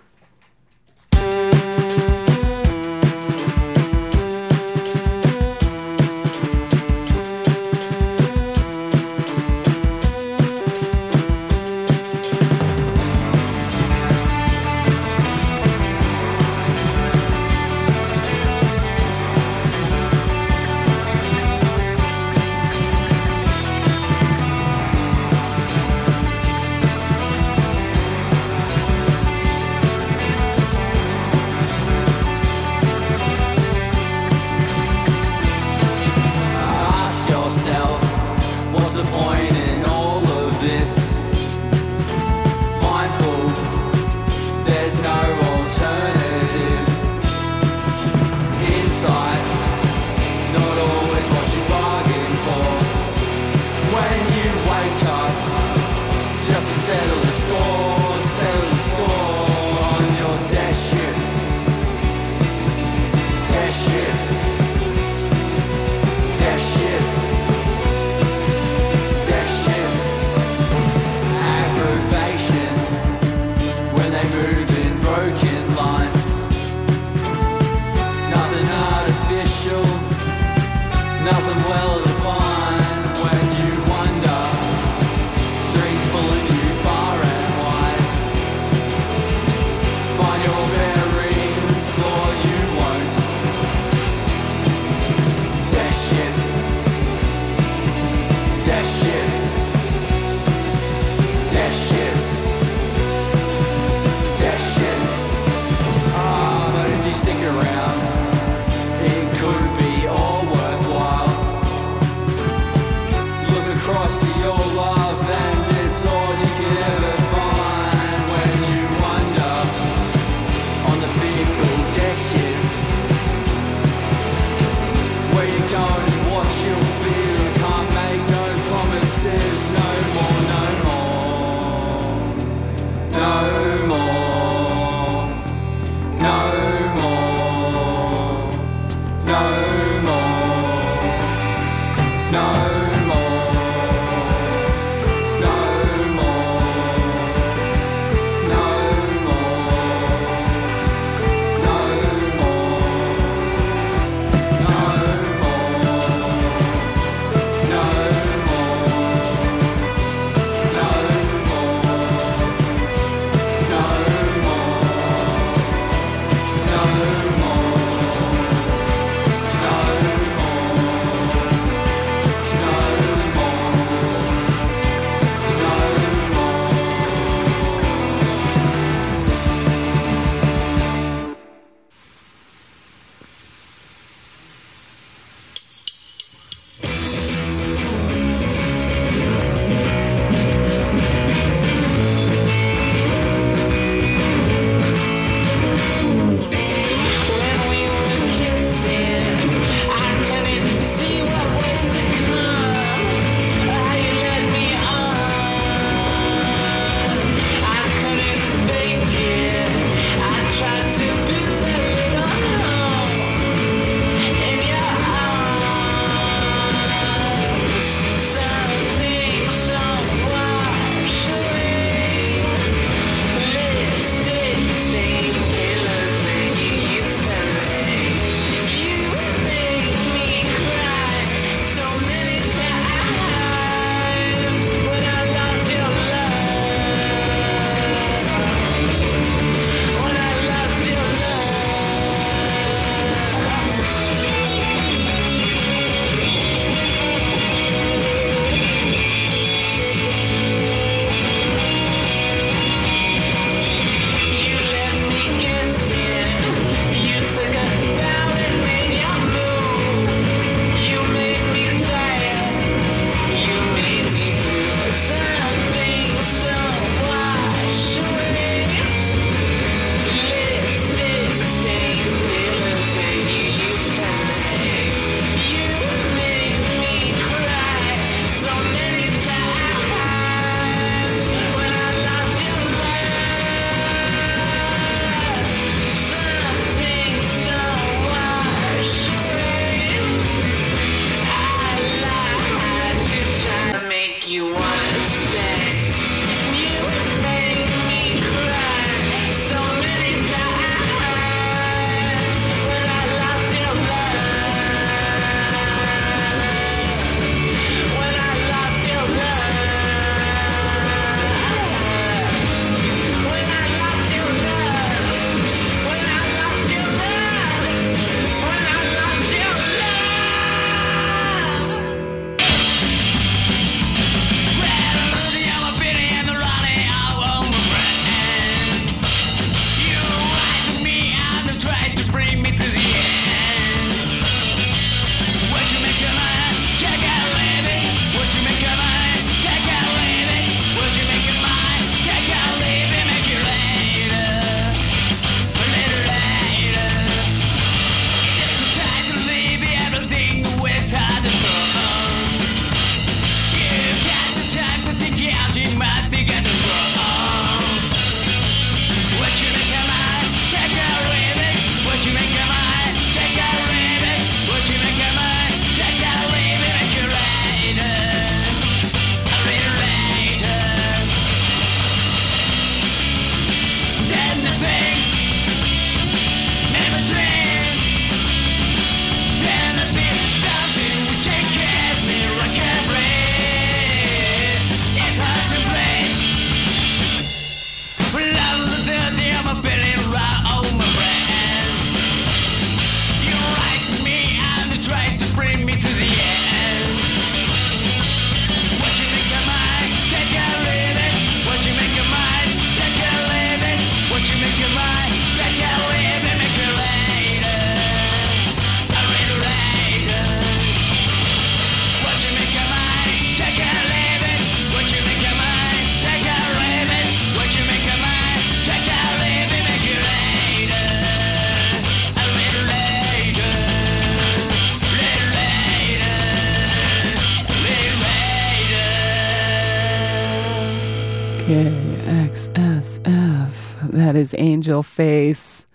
Angel Face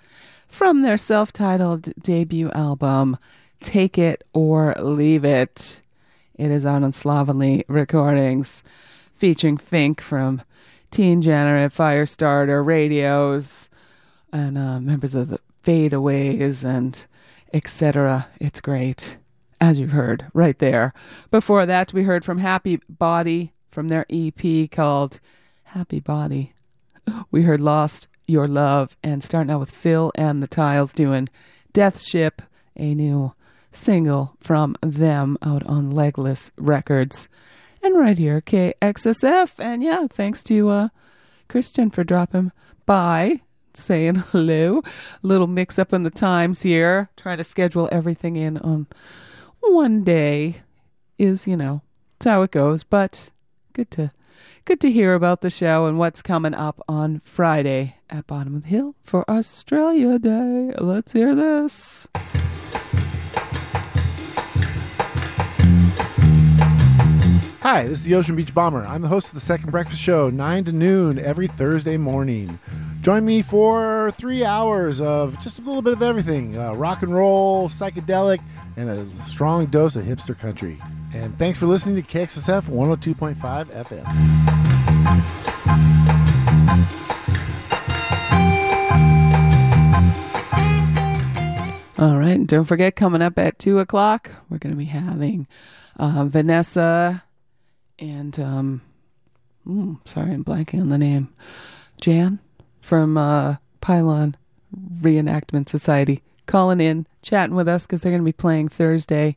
from their self titled debut album, Take It or Leave It. It is out on Slovenly Recordings, featuring Fink from Teengenerate, Firestarter, Radios, and uh, members of the Fadeaways and etc. It's great, as you've heard right there. Before that, we heard from Happy Body from their EP called Happy Body. We heard Lost Your Love, and starting out with Phil and the Tiles doing Death Ship, a new single from them out on Legless Records. And right here, KXSF. And yeah, thanks to uh, Kristian for dropping by, saying hello. Little mix up in the times here. Trying to schedule everything in on one day is, you know, it's how it goes. But good to good to hear about the show and what's coming up on Friday at Bottom of the Hill for Australia Day. Let's hear this. Hi, this is the Ocean Beach Bomber. I'm the host of the Second Breakfast Show, 9 to noon every Thursday morning. Join me for three hours of just a little bit of everything uh, rock and roll, psychedelic, and a strong dose of hipster country. And thanks for listening to KXSF 102.5 FM. All right. Don't forget, coming up at 2 o'clock, we're going to be having uh, Vanessa and, um, ooh, sorry, I'm blanking on the name, Jan from uh, Pylon Reenactment Society calling in, chatting with us because they're going to be playing Thursday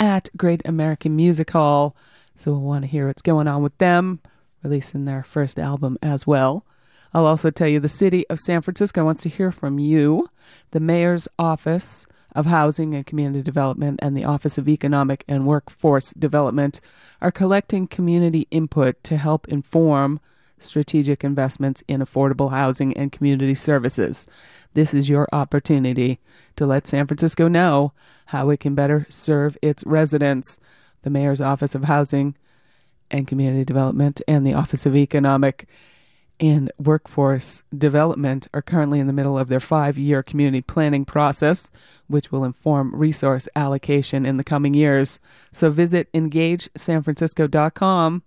at Great American Music Hall. So we'll want to hear what's going on with them, releasing their first album as well. I'll also tell you the city of San Francisco wants to hear from you. The mayor's office of Housing and Community Development and the Office of Economic and Workforce Development are collecting community input to help inform strategic investments in affordable housing and community services. This is your opportunity to let San Francisco know how it can better serve its residents. The Mayor's Office of Housing and Community Development and the Office of Economic and Workforce Development are currently in the middle of their five year community planning process, which will inform resource allocation in the coming years. So visit engagesanfrancisco.com,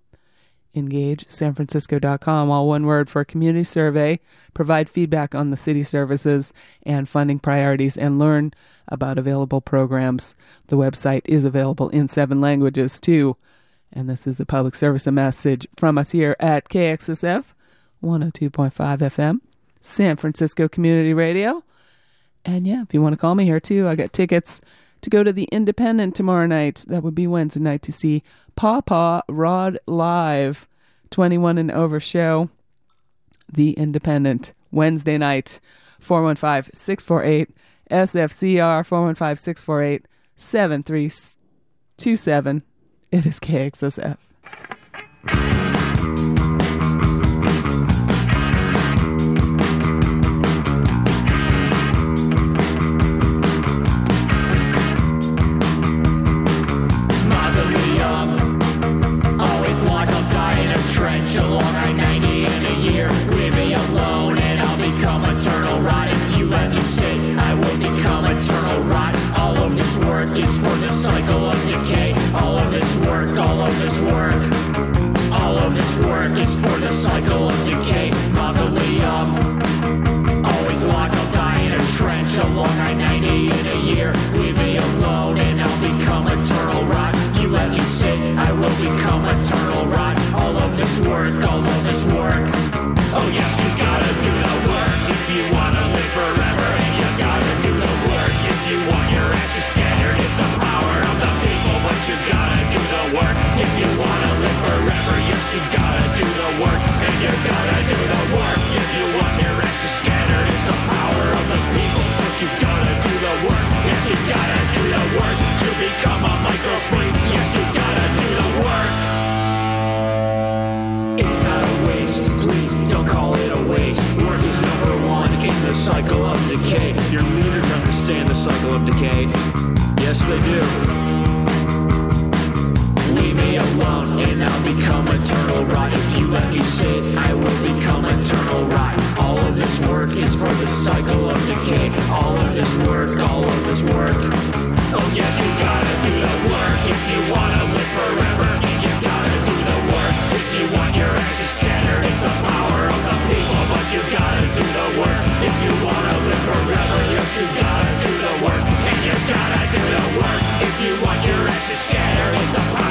engagesanfrancisco.com, all one word, for a community survey, provide feedback on the city services and funding priorities, and learn about available programs. The website is available in seven languages, too. And this is a public service message from us here at KXSF 102.5 FM, San Francisco Community Radio. And yeah, if you want to call me here too, I got tickets to go to the Independent tomorrow night. That would be Wednesday night to see Papa Rod live, 21 and over show. The Independent, Wednesday night, 415 648 SFCR, 415 648 7327. It is KXSF. Cycle of decay. Mausoleum. Always like I'll die in a trench along I-90 in a year. Leave me alone and I'll become eternal rot. You let me sit, I will become eternal rot. All of this work, all of cycle of decay. Your leaders understand the cycle of decay. Yes, they do me alone and I'll become eternal rot. If you let me sit, I will become eternal rot. All of this work is for the cycle of decay. All of this work, all of this work. Oh yes, you gotta do the work if you wanna live forever. And you gotta do the work if you want your ashes scattered. It's the power of the people, but you gotta do the work if you wanna live forever. Yes, you gotta do the work, and you gotta do the work if you want your ashes scattered. It's the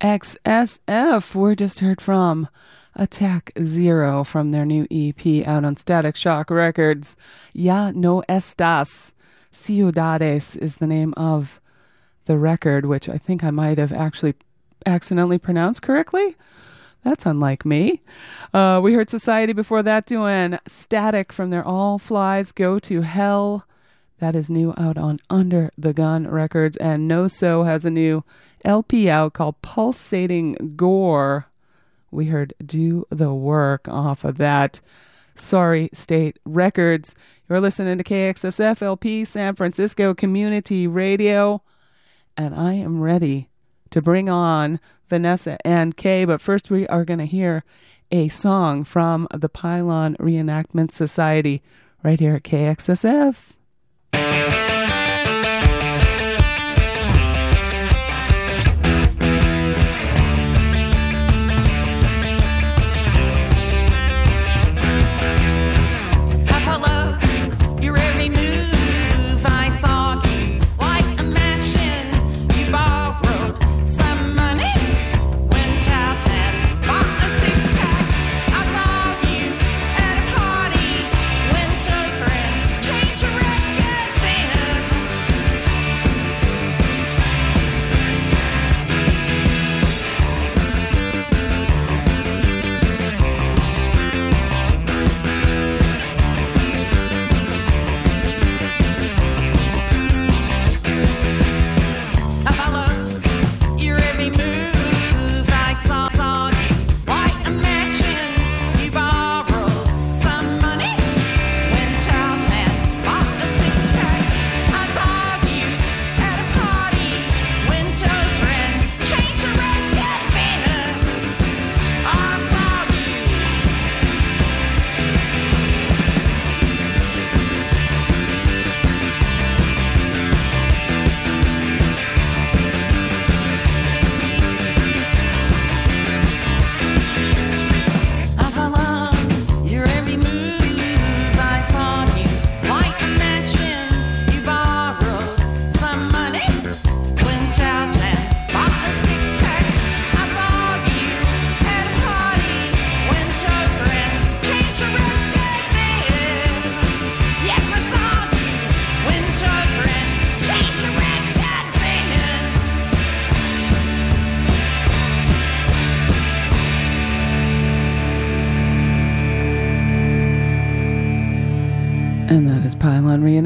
KXSF. We're just heard from Ataque Zerø from their new EP out on Static Shock Records. Ya no estas. Ciudades is the name of the record, which I think I might have actually accidentally pronounced correctly. That's unlike me. Uh, we heard Society before that doing Static from their All Flies Go to Hell. That is new out on Under the Gun Records. And KNOWSO has a new LP out called Pulsating Gore. We heard Do the Work off of that. Sorry State Records. You're listening to KXSF LP San Francisco Community Radio. And I am ready to bring on Vanessa and Kay. But first, we are going to hear a song from the Pylon Reenactment Society right here at KXSF.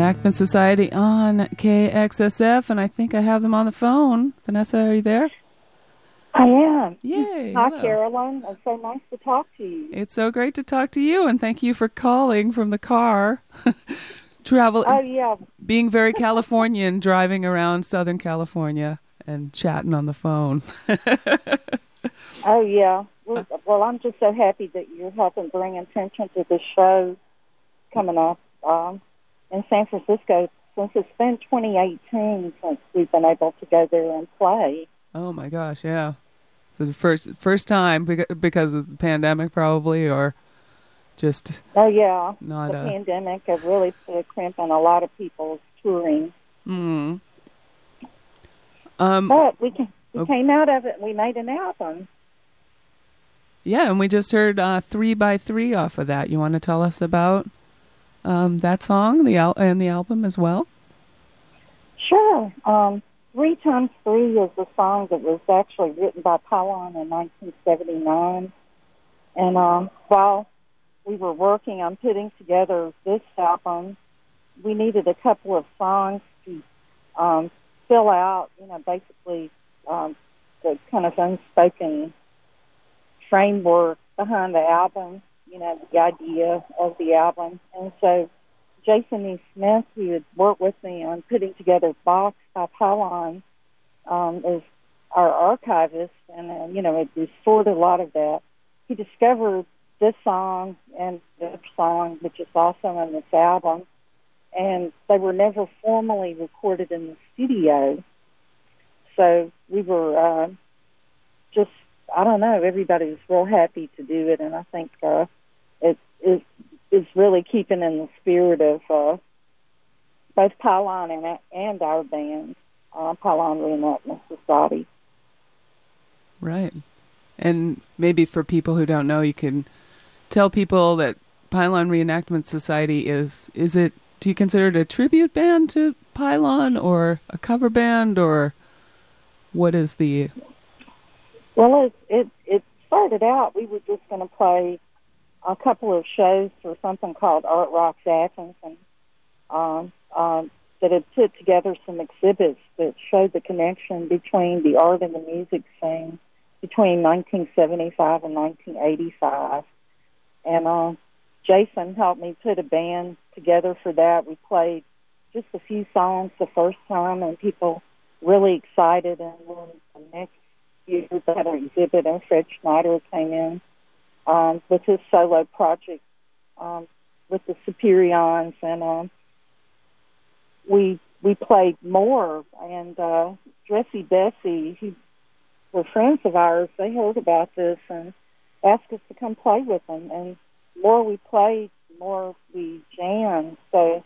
Reenactment Society on KXSF, and I think I have them on the phone. Vanessa, are you there? I am. Yay. Hi, hello. Carolyn. It's so nice to talk to you. It's so great to talk to you, and thank you for calling from the car. Travel, Oh, yeah. being very Californian, driving around Southern California and chatting on the phone. Oh, yeah. Well, well, I'm just so happy that you're helping bring attention to the show coming up um, in San Francisco since it's been 2018 since we've been able to go there and play. oh my gosh, yeah. So the first first time beca- because of the pandemic, probably, or just Oh, yeah. Not the a- pandemic has really put a crimp on a lot of people's touring. mm. Um, But we, can, we Oh. came out of it and we made an album. Yeah, and we just heard uh, three by three off of that. You want to tell us about um, that song, the al- and the album as well? Sure. Um, Three Times Three is a song that was actually written by Pylon in 1979. And um, while we were working on putting together this album, we needed a couple of songs to um, fill out, you know, basically um, the kind of unspoken framework behind the album, you know, the idea of the album. And so Jason E. Smith, who had worked with me on putting together Box by Pylon, um, is our archivist, and uh, you know, it restored a lot of that. He discovered this song and the song, which is also on this album, and they were never formally recorded in the studio. So we were uh, just, I don't know, everybody was real happy to do it, and I think uh, is is really keeping in the spirit of uh, both Pylon and, and our band, uh, Pylon Reenactment Society. Right. And maybe for people who don't know, you can tell people that Pylon Reenactment Society is is it do you consider it a tribute band to Pylon or a cover band or what is the Well, it it it started out. We were just going to play a couple of shows for something called Art Rocks Athens, and um, um, that had put together some exhibits that showed the connection between the art and the music scene between 1975 and 1985. And uh, Jason helped me put a band together for that. We played just a few songs the first time, and people really excited. And then the next year, an exhibit, and Fred Schneider came in um, with his solo project um, with the Superions, and um, we we played more. And uh, Dressy Bessy, who were friends of ours, they heard about this and asked us to come play with them. And the more we played, the more we jammed. So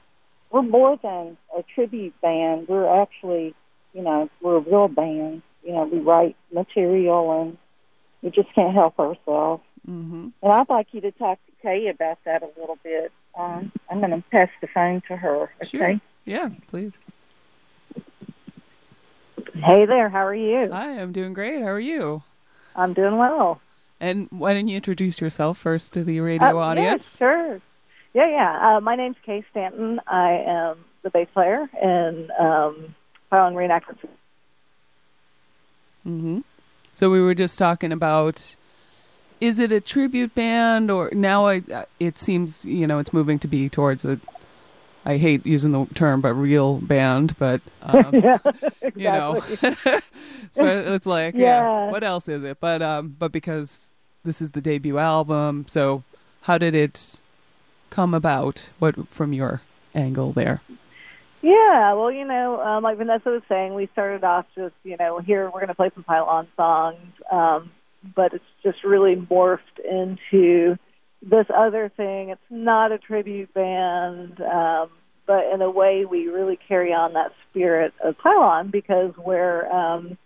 we're more than a tribute band. We're actually, you know, we're a real band. You know, we write material and we just can't help ourselves. Mm-hmm. And I'd like you to talk to Kay about that a little bit. Um, I'm going to pass the phone to her. Okay. Sure. Yeah, please. Hey there. How are you? Hi, I'm doing great. How are you? I'm doing well. And why don't you introduce yourself first to the radio Uh, audience? Yeah, sure. Yeah, yeah. Uh, my name's Kay Stanton. I am the bass player in um, Pylon Reenactment. hmm So we were just talking about is it a tribute band or now I it seems you know it's moving to be towards a I hate using the term but real band but um, yeah, you know it's like yeah. Yeah. what else is it but um but because this is the debut album so how did it come about what from your angle there Yeah, well, you know, um, like Vanessa was saying, we started off just, you know, here we're going to play some Pylon songs, um, but it's just really morphed into this other thing. It's not a tribute band, um, but in a way, we really carry on that spirit of Pylon because we're, um,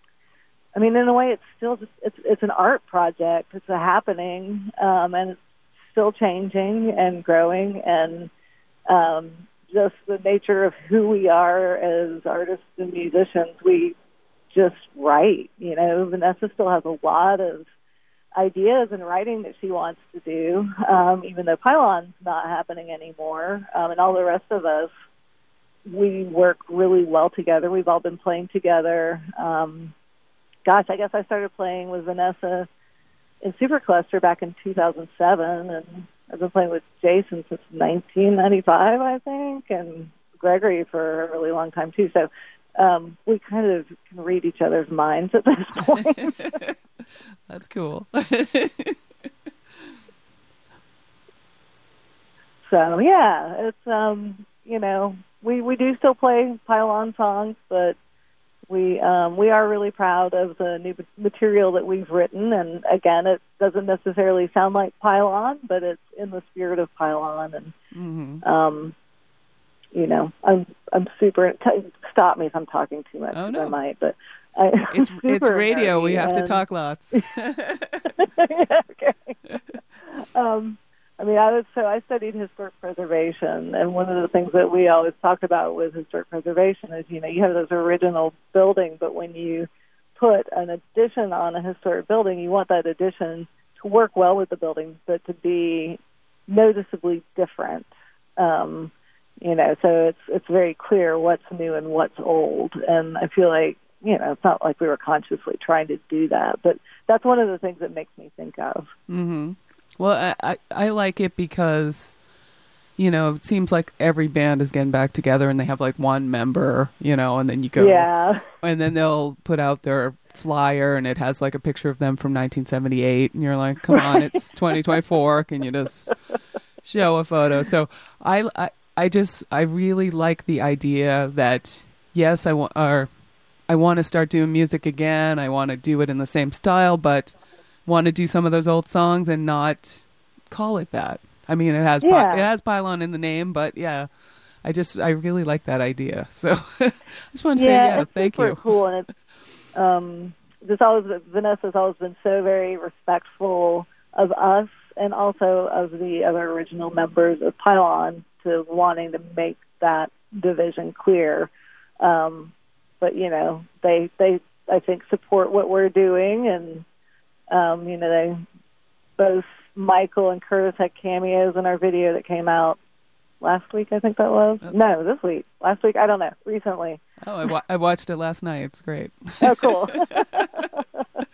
I mean, in a way, it's still just it's it's an art project. It's a happening, um, and it's still changing and growing and. Um, just the nature of who we are as artists and musicians. We just write, you know. Vanessa still has a lot of ideas and writing that she wants to do, um, even though Pylon's not happening anymore. Um, and all the rest of us, we work really well together. We've all been playing together. Um, gosh, I guess I started playing with Vanessa in Supercluster back in 2007, and I've been playing with Jason since 1995, I think, and Gregory for a really long time too. So um, we kind of can read each other's minds at this point. That's cool. so yeah, it's um, you know we we do still play pylon songs, but we um, we are really proud of the new material that we've written. And again, it doesn't necessarily sound like pylon, but it's in the spirit of pylon. And hmm um, you know, I'm I'm super. T- stop me if I'm talking too much. Oh, no. I might, but I, It's it's radio. We have to talk lots. okay. um, I mean, I was so I studied historic preservation, and one of the things that we always talked about with historic preservation is, you know, you have those original building, but when you put an addition on a historic building, you want that addition to work well with the building, but to be noticeably different. Um, you know, so it's it's very clear what's new and what's old, and I feel like you know it's not like we were consciously trying to do that, but that's one of the things that makes me think of. hmm Well, I, I I like it because, you know, it seems like every band is getting back together and they have like one member, you know, and then you go, Yeah. and then they'll put out their flyer and it has like a picture of them from 1978, and you're like, come on, it's 2024, can you just show a photo? So I I I just I really like the idea that yes, I want or I want to start doing music again. I want to do it in the same style, but want to do some of those old songs and not call it that. I mean, it has Yeah. it has pylon in the name, but yeah, I just I really like that idea. So I just want to say yeah, it's thank super you. Cool, and it's um, this always Vanessa's always been so very respectful of us and also of the other original members of Pylon to wanting to make that division clear. Um, but you know, they they I think support what we're doing, and um, you know, they both Michael and Curtis had cameos in our video that came out last week. I think that was no, this week, last week. I don't know, recently. Oh, I, wa- I watched it last night. It's great. Oh, cool.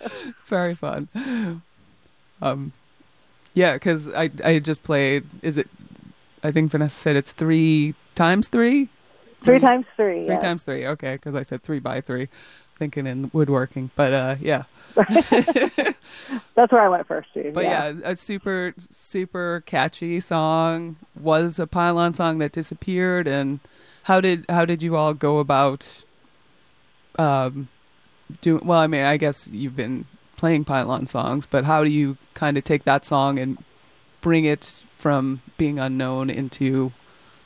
Very fun. Um, yeah, because I I just played. Is it? I think Vanessa said it's three times three. Three times three. Three times three. Okay, because I said three by three, thinking in woodworking. But uh, yeah. That's where I went first too. But yeah. a super super catchy song was a pylon song that disappeared. And how did how did you all go about um doing? Well, I mean, I guess you've been playing pylon songs, but how do you kind of take that song and bring it from being unknown into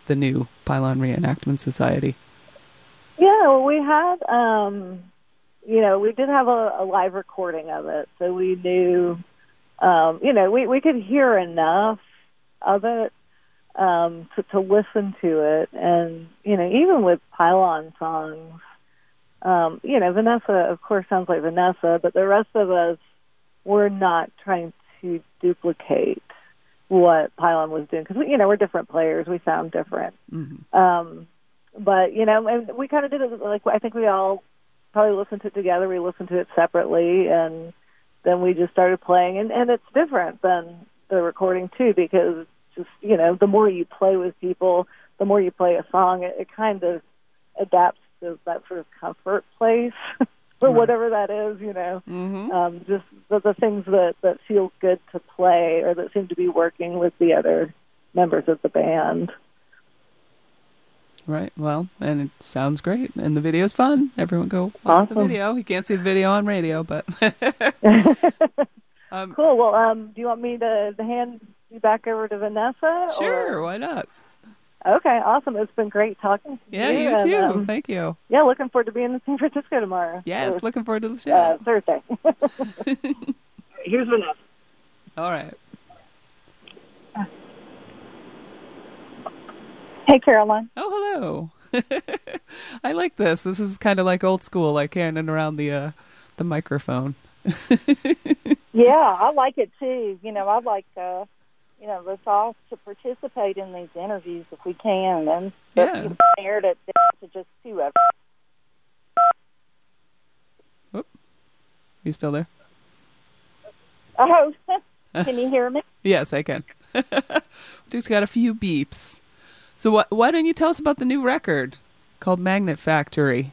the new Pylon Reenactment Society? Yeah, well, we had, um, you know, we did have a, a live recording of it, so we knew, um, you know, we we could hear enough of it um, to to listen to it, and you know, even with Pylon songs, um, you know, Vanessa, of course, sounds like Vanessa, but the rest of us were not trying to duplicate what Pylon was doing because you know we're different players, we sound different. Mm-hmm. Um, but you know, and we kind of did it like I think we all probably listened to it together. We listened to it separately, and then we just started playing, and and it's different than the recording too because just you know the more you play with people, the more you play a song, it, it kind of adapts to that sort of comfort place. Or Right. whatever that is, you know, mm-hmm. um, just the, the things that that feel good to play or that seem to be working with the other members of the band. Right. Well, and it sounds great, and the video's fun. Everyone go watch the video. You can't see the video on radio, but um, cool. Well, um, do you want me to, to hand you back over to Vanessa? sure, or- why not? Okay, awesome. It's been great talking to Yeah, you. you and, too. um, Thank you. yeah, looking forward to being in San Francisco tomorrow. Yes, Or, looking forward to the show. uh, Thursday. Here's Vanessa. All right. Hey, Caroline. Oh, hello. I like this. This is kind of like old school, like handing around the uh, the microphone. Yeah, I like it too. You know, I'd like uh, you know let's all to participate in these interviews if we can, and Yeah. you narrowed it down to just two of us. You still there? Oh, can you hear me? Yes, I can. Just got a few beeps. So wh- why don't you tell us about the new record called Magnet Factory?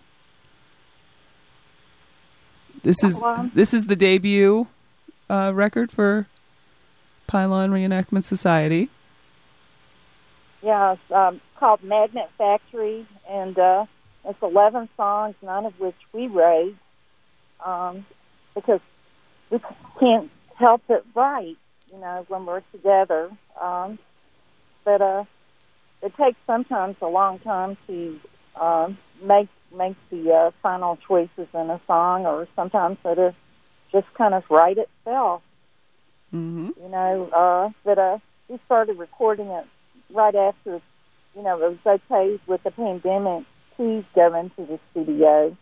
This is Um, this is the debut uh, record for Pylon Reenactment Society. Yeah, it's um, called Magnet Factory, and uh, it's 11 songs, none of which we wrote, um, because we can't help it write, you know, when we're together. Um, but uh, it takes sometimes a long time to uh, make make the uh, final choices in a song, or sometimes it'll just kind of write itself Mm-hmm. you know, uh, that uh, we started recording it right after, you know, it was okay with the pandemic to go into the studio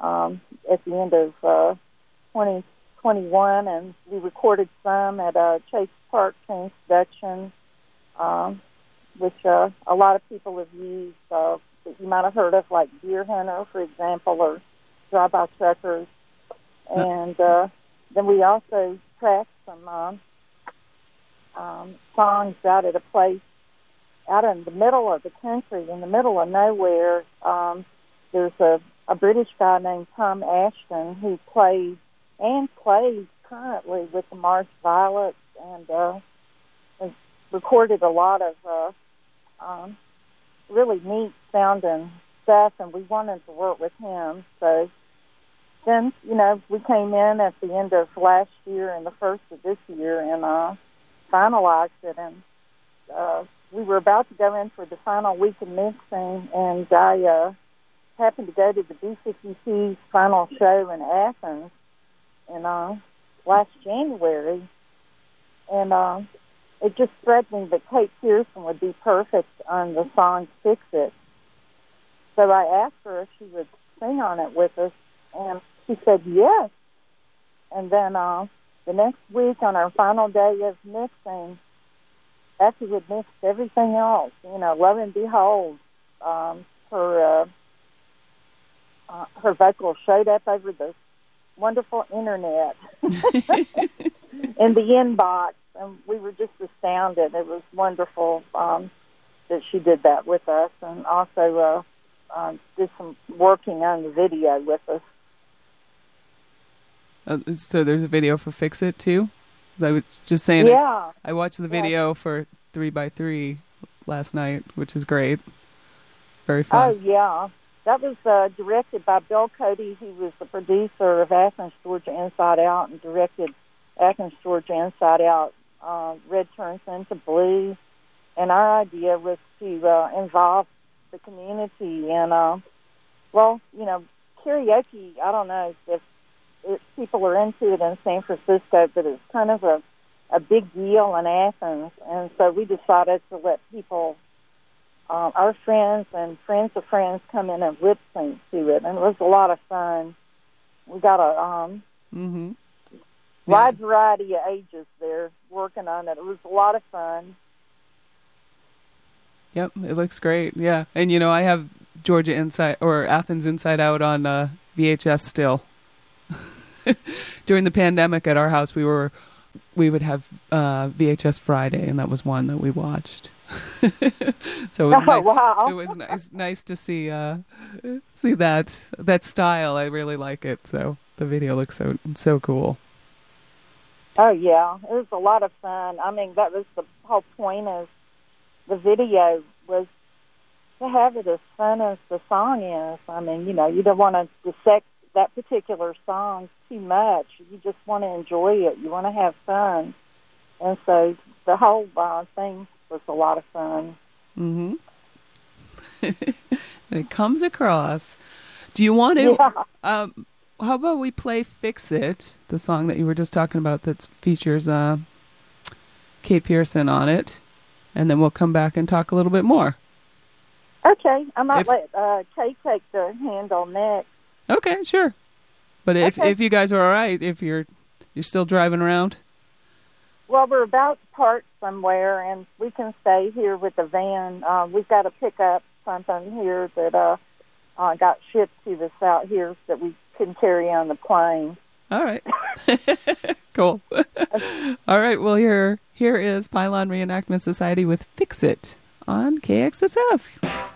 um, at the end of uh, 2021, and we recorded some at uh, Chase Park Transduction, um, which uh, a lot of people have used uh, that you might have heard of, like Deerhunter, for example, or Drive-By Truckers. And uh, then we also tracked some um, um, songs out at a place out in the middle of the country, in the middle of nowhere. Um, there's a, a British guy named Tom Ashton who plays and plays currently with the March Violets and uh, has recorded a lot of uh, um, really neat sounding stuff, and we wanted to work with him. So then, you know, we came in at the end of last year and the first of this year and uh, finalized it. And uh, we were about to go in for the final week of mixing, and I uh, happened to go to the B52's final show in Athens in uh, last January. And uh, it just struck me that Kate Pierson would be perfect on the song Fix It. So I asked her if she would sing on it with us, and she said yes. And then uh, the next week, on our final day of mixing, after we'd mixed everything else, you know, lo and behold, um, her uh, uh, her vocals showed up over the wonderful internet in the inbox, and we were just astounded. It was wonderful um, that she did that with us, and also uh, uh, did some working on the video with us. Uh, so there's a video for Fix It too. I was just saying. Yeah. I watched the video for Three by Three last night, which is great. Very fun. Oh yeah, that was uh, directed by Bill Cody, who was the producer of Athens, Georgia Inside Out, and directed Athens, Georgia Inside Out. Uh, Red turns into blue, and our idea was to uh, involve the community and, uh, well, you know, karaoke. I don't know if, if people are into it in San Francisco, but it's kind of a a big deal in Athens, and so we decided to let people um, our friends and friends of friends come in and lip sync to it, and it was a lot of fun. We got a um, Mm-hmm. wide variety of ages there working on it. It was a lot of fun. Yep, it looks great. Yeah, and you know I have Georgia Inside or Athens Inside Out on uh, VHS still. During the pandemic at our house, we were we would have uh, VHS Friday, and that was one that we watched. so it was Oh, nice. wow. It was nice nice to see uh, see that that style. I really like it. So the video looks so so cool. Oh yeah, it was a lot of fun. I mean, that was the whole point of the video was to have it as fun as the song is. I mean, you know, you don't want to dissect that particular song too much. You just want to enjoy it. You want to have fun, and so the whole uh, thing was a lot of fun. Mm-hmm. and it comes across. Do you want to? Yeah. Um, how about we play "Fix It," the song that you were just talking about that features uh, Kate Pierson on it, and then we'll come back and talk a little bit more. Okay, I might If- let uh, Kate take the handle next. Okay, sure. But if okay. if you guys are all right, if you're you're still driving around. Well, we're about to somewhere, and we can stay here with the van. Uh, we've got to pick up something here that uh, uh, got shipped to us out here that we can carry on the plane. All right. cool. all right. Well, here here is Pylon Reenactment Society with Fix It on KXSF.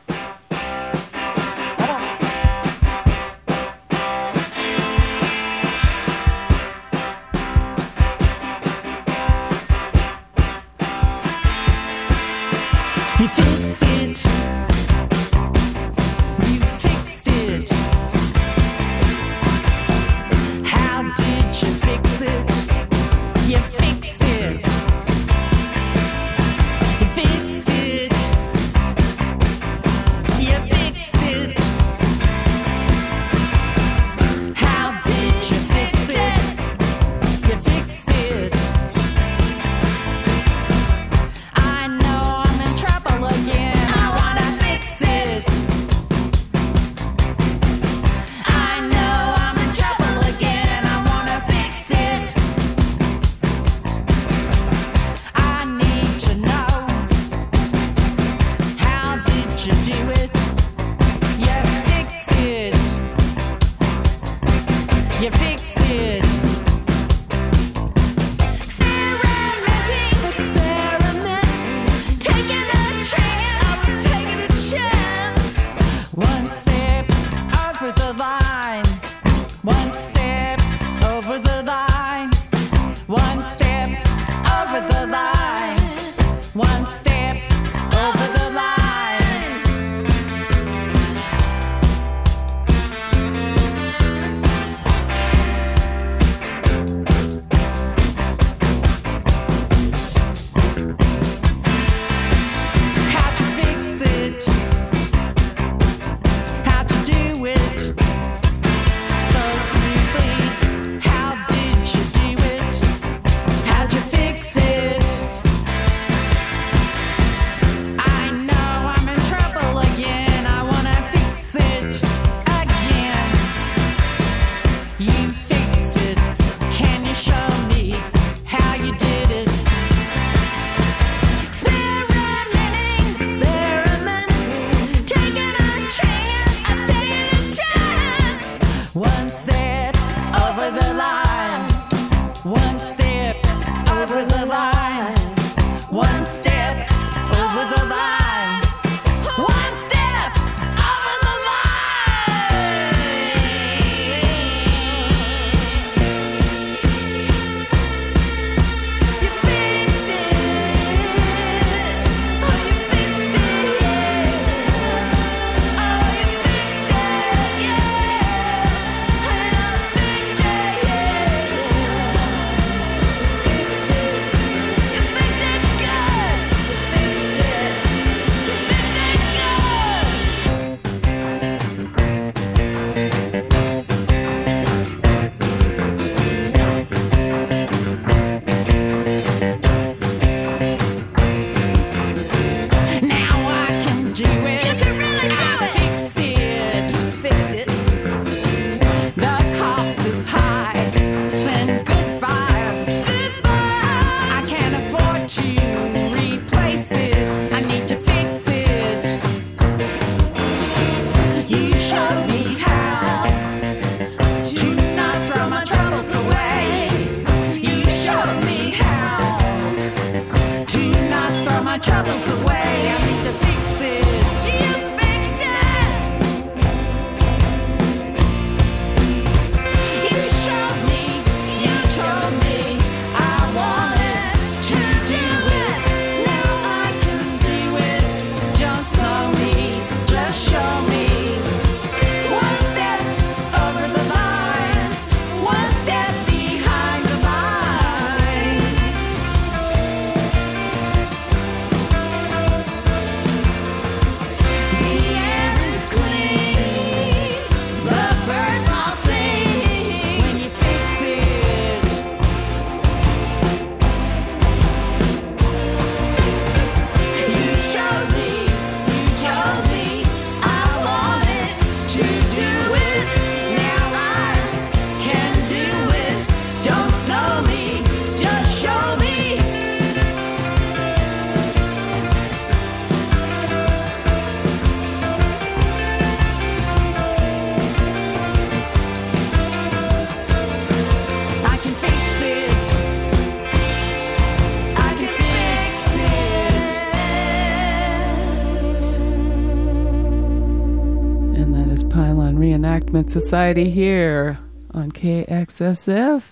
Here on KXSF.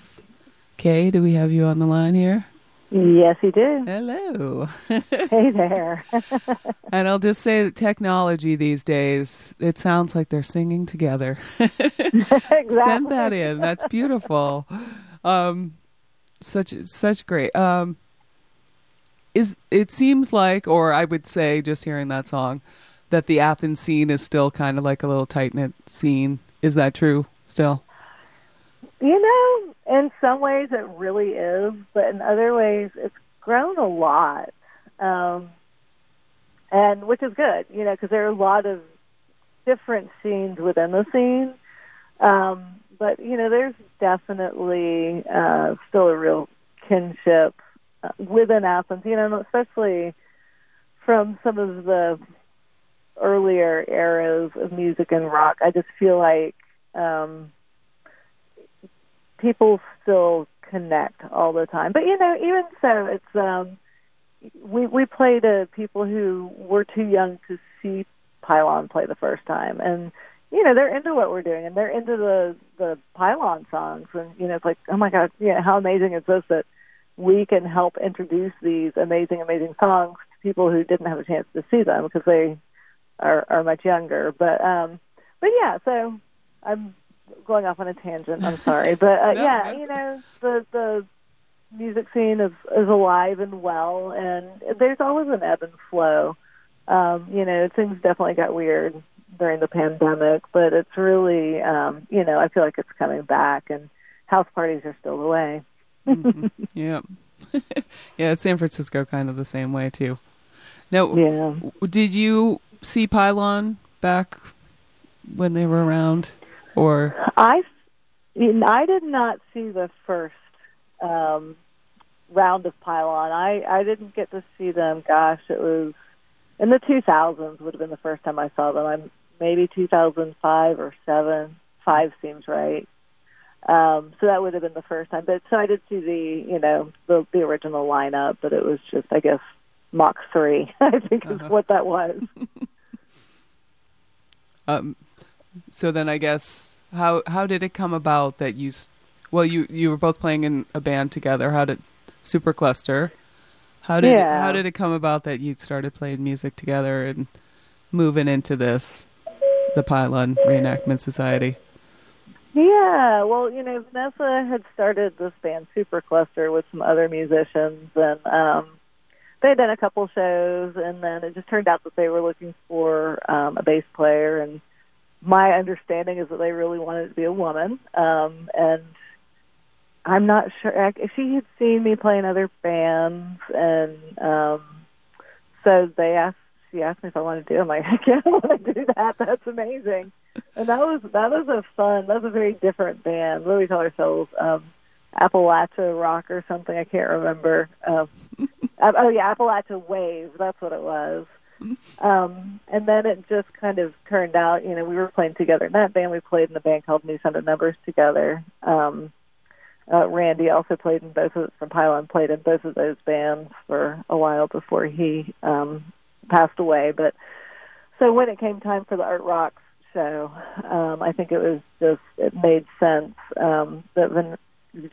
Kay, do we have you on the line here? Yes, you do. Hello. hey there. And I'll just say that technology these days, it sounds like they're singing together. Send that in. That's beautiful. Um, such such great. Um, is it seems like, or I would say, just hearing that song, that the Athens scene is still kind of like a little tight knit scene. Is that true? Still. You know, in some ways it really is, but in other ways it's grown a lot, um, and which is good, you know, because there are a lot of different scenes within the scene. Um, but you know, there's definitely uh, still a real kinship uh, within Athens, you know, especially from some of the earlier eras of music and rock. I just feel like um, people still connect all the time. But you know, even so, it's um, we we play to people who were too young to see Pylon play the first time, and you know they're into what we're doing, and they're into the the Pylon songs, and you know it's like, oh my god, yeah, how amazing is this that we can help introduce these amazing, amazing songs to people who didn't have a chance to see them because they are are much younger. But um, but yeah, so I'm going off on a tangent. I'm sorry, but uh, No, yeah, no. you know the the music scene is is alive and well, and there's always an ebb and flow. Um, you know, things definitely got weird during the pandemic, but it's really, um, you know, I feel like it's coming back, and house parties are still the way. Mhm. yeah. yeah, San Francisco kind of the same way too. Now, Yeah. did you see Pylon back when they were around, or I, I did not see the first um, round of Pylon. I I didn't get to see them. Gosh, it was in the 2000s. Would have been the first time I saw them. I'm maybe 2005 or seven. Five seems right. Um, so that would have been the first time. But so I did see the you know the the original lineup, but it was just I guess Mach three. I think is Uh-huh. what that was. um? So then, I guess how how did it come about that you, well, you you were both playing in a band together. How did Supercluster? How did Yeah. how did it come about that you started playing music together and moving into this, the Pylon Reenactment Society? Yeah, well, you know, Vanessa had started this band Supercluster with some other musicians, and um, they had done a couple shows, and then it just turned out that they were looking for um, a bass player, and my understanding is that they really wanted to be a woman, um, and I'm not sure. I- She had seen me play in other bands, and um, so they asked. She asked me if I wanted to do it. I'm like, I want to do that. That's amazing. And that was that was a fun. That was a very different band. What do we call ourselves? Um, Appalachia Rock or something. I can't remember. Um, oh yeah, Appalachia Wave. That's what it was. Um, and then it just kind of turned out. You know, we were playing together in that band. We played in the band called New Sound of Numbers together. Um, uh, Randy also played in both of from Pylon played in both of those bands for a while before he um, passed away. But so when it came time for the Art Rocks show, um, I think it was just it made sense um, that Van-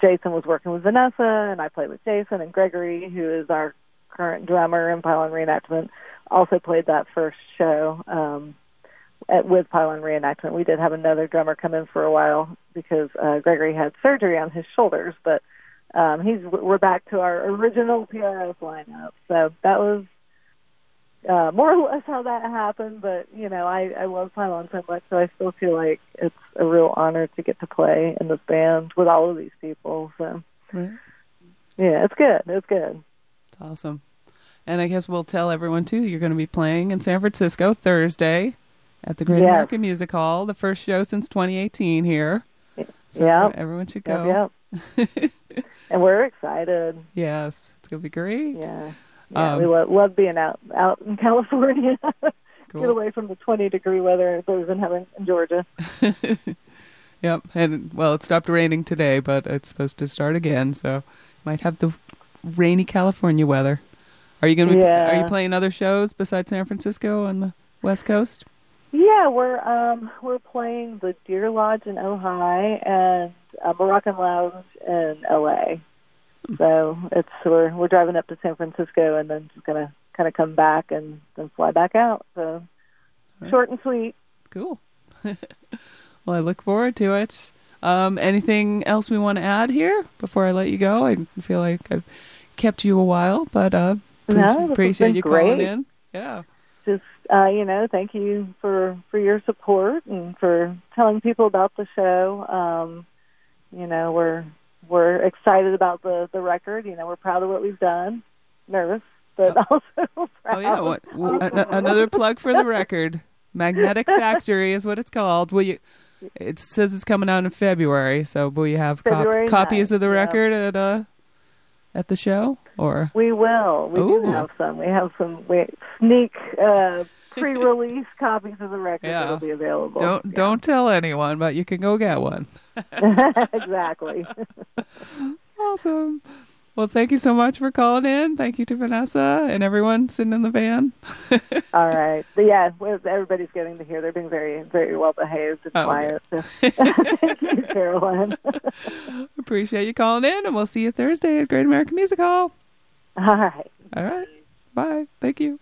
Jason was working with Vanessa and I played with Jason and Gregory, who is our current drummer in Pylon Reenactment, also played that first show. Um, at, with Pylon Reenactment. We did have another drummer come in for a while because uh, Gregory had surgery on his shoulders, but um, he's we're back to our original PRS lineup. So that was uh, more or less how that happened. But you know, I I love Pylon so much, so I still feel like it's a real honor to get to play in this band with all of these people. So Right. yeah, it's good. It's good. It's awesome. And I guess we'll tell everyone too. You're going to be playing in San Francisco Thursday at the Great Yes. American Music Hall, the first show since 2018 here. So Yep. everyone should Yep, go. yep. and we're excited. Yes, it's going to be great. Yeah. Yeah, Um, we lo- love being out out in California. Cool. Get away from the 20 degree weather that we've been having in Georgia. Yep. And well, it stopped raining today, but it's supposed to start again, so might have the rainy California weather. Are you going to be are you playing other shows besides San Francisco on the West Coast? Yeah, we're um we're playing the Deer Lodge in Ojai and uh, Moroccan Lounge in L.A. So it's we're we're driving up to San Francisco and then just gonna kind of come back and then fly back out. So short and sweet. Cool. well, I look forward to it. Um, anything else we want to add here before I let you go? I feel like I've kept you a while, but uh, No, appreciate, this has appreciate been you calling in. Yeah. Just uh, you know, thank you for for your support and for telling people about the show. Um, you know, we're we're excited about the the record. You know, we're proud of what we've done. Nervous, but also proud. Oh yeah. What, w- a- a- another plug for the record. Magnetic Factory is what it's called. Will you? It says it's coming out in February. So will you have cop- copies of the yeah. record at uh at the show or? We will. We Ooh. do have some. We have some we, sneak uh, pre-release copies of the record Yeah. that'll be available. Don't don't tell anyone, but you can go get one. exactly. Awesome. Well, thank you so much for calling in. Thank you to Vanessa and everyone sitting in the van. All right. But yeah, everybody's getting to hear. They're being very, very well behaved and Oh, quiet. So. Thank you, Carolyn. Appreciate you calling in, and we'll see you Thursday at Great American Music Hall. All right. All right. Bye. Thank you.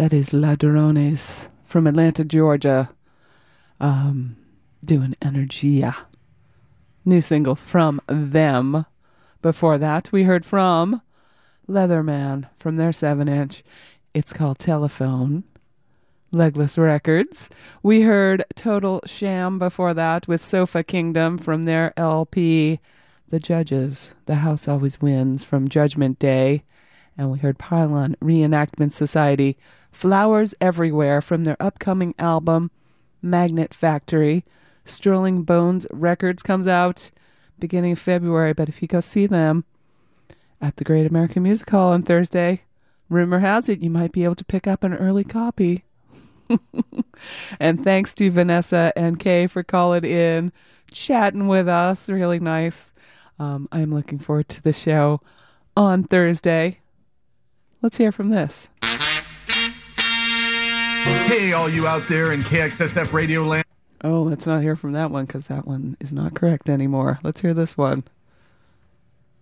That is Ladrones from Atlanta, Georgia. Um, doing Energia. New single from them. Before that, we heard from Leatherman from their 7 inch. It's called Telephone. Legless Records. We heard Total Sham before that with Sofa Kingdom from their LP The Judges. The House Always Wins from Judgment Day. And we heard Pylon Reenactment Society Flowers Everywhere from their upcoming album Magnet Factory. Strolling Bones Records comes out beginning of February, but if you go see them at the Great American Music Hall on Thursday, rumor has it you might be able to pick up an early copy. and thanks to Vanessa and Kay for calling in, chatting with us. Really nice. Um, I'm looking forward to the show on Thursday. Let's hear from this. Hey, all you out there in KXSF Radio Land. Oh, let's not hear from that one because that one is not correct anymore. Let's hear this one.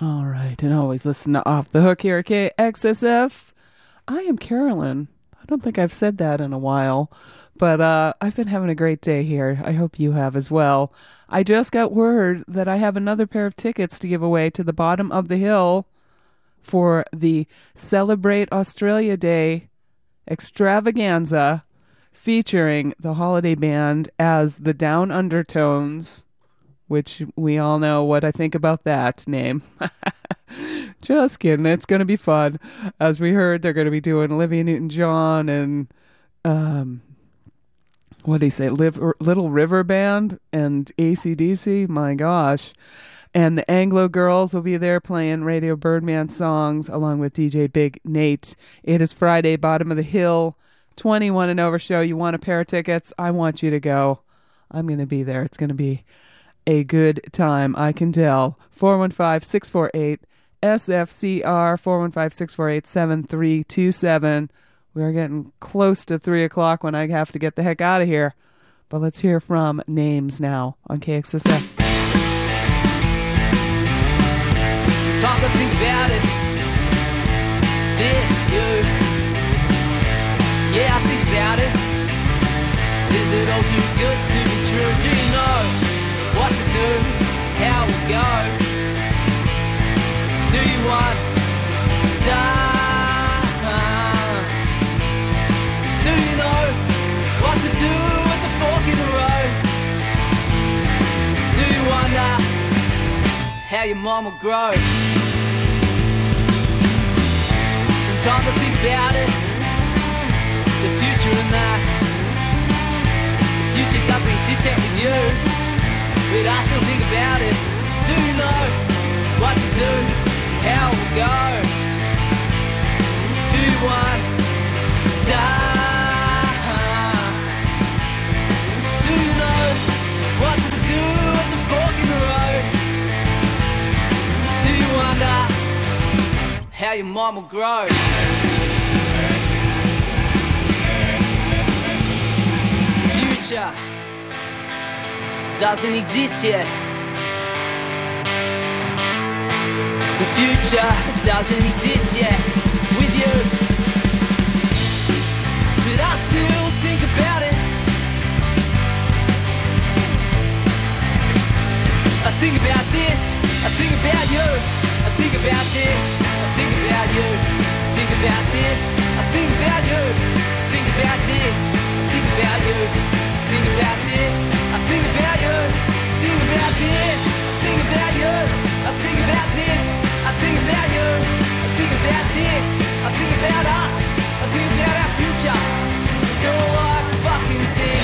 All right, and always listen to Off the Hook here at KXSF. I am Carolyn. I don't think I've said that in a while, but uh, I've been having a great day here. I hope you have as well. I just got word that I have another pair of tickets to give away to the bottom of the hill for the Celebrate Australia Day extravaganza featuring the holiday band as the Down Undertones which we all know what I think about that name. Just kidding. It's going to be fun. As we heard, they're going to be doing Olivia Newton John and, um, what do you say, Liv- Little River Band and ACDC. My gosh. And the Anglo Girls will be there playing Radio Birdman songs along with DJ Big Nate. It is Friday, bottom of the hill, 21 and over show. You want a pair of tickets? I want you to go. I'm going to be there. It's going to be a good time, I can tell. 415 648 SFCR 415 648 7327. We are getting close to 3 o'clock when I have to get the heck out of here. But let's hear from Names now on KXSF. To about it. This, you. Yeah, I think about it. Is it all too good to be true? Do you know what to do? How we go? Do you want die? Do you know what to do at the fork in the road? Do you wonder how your mom will grow? Time to think about it. The future and that. The future doesn't exist yet with you. But I still think about it. Do you know what to do? How we go? Do you want die? Do you know what to do at the fork in the road? Do you wonder how your mom will grow? Future doesn't exist yet. The future doesn't exist yet with you. But I still think about it. I think about this. I think about you. I think about this. I think about you. Think about this. I think about you. Think about this. Think about you. I think about this. I think about you. Think about this. Think about you. I think about this. I think about you. I think about this. I think about us. I think about our future. All I fucking think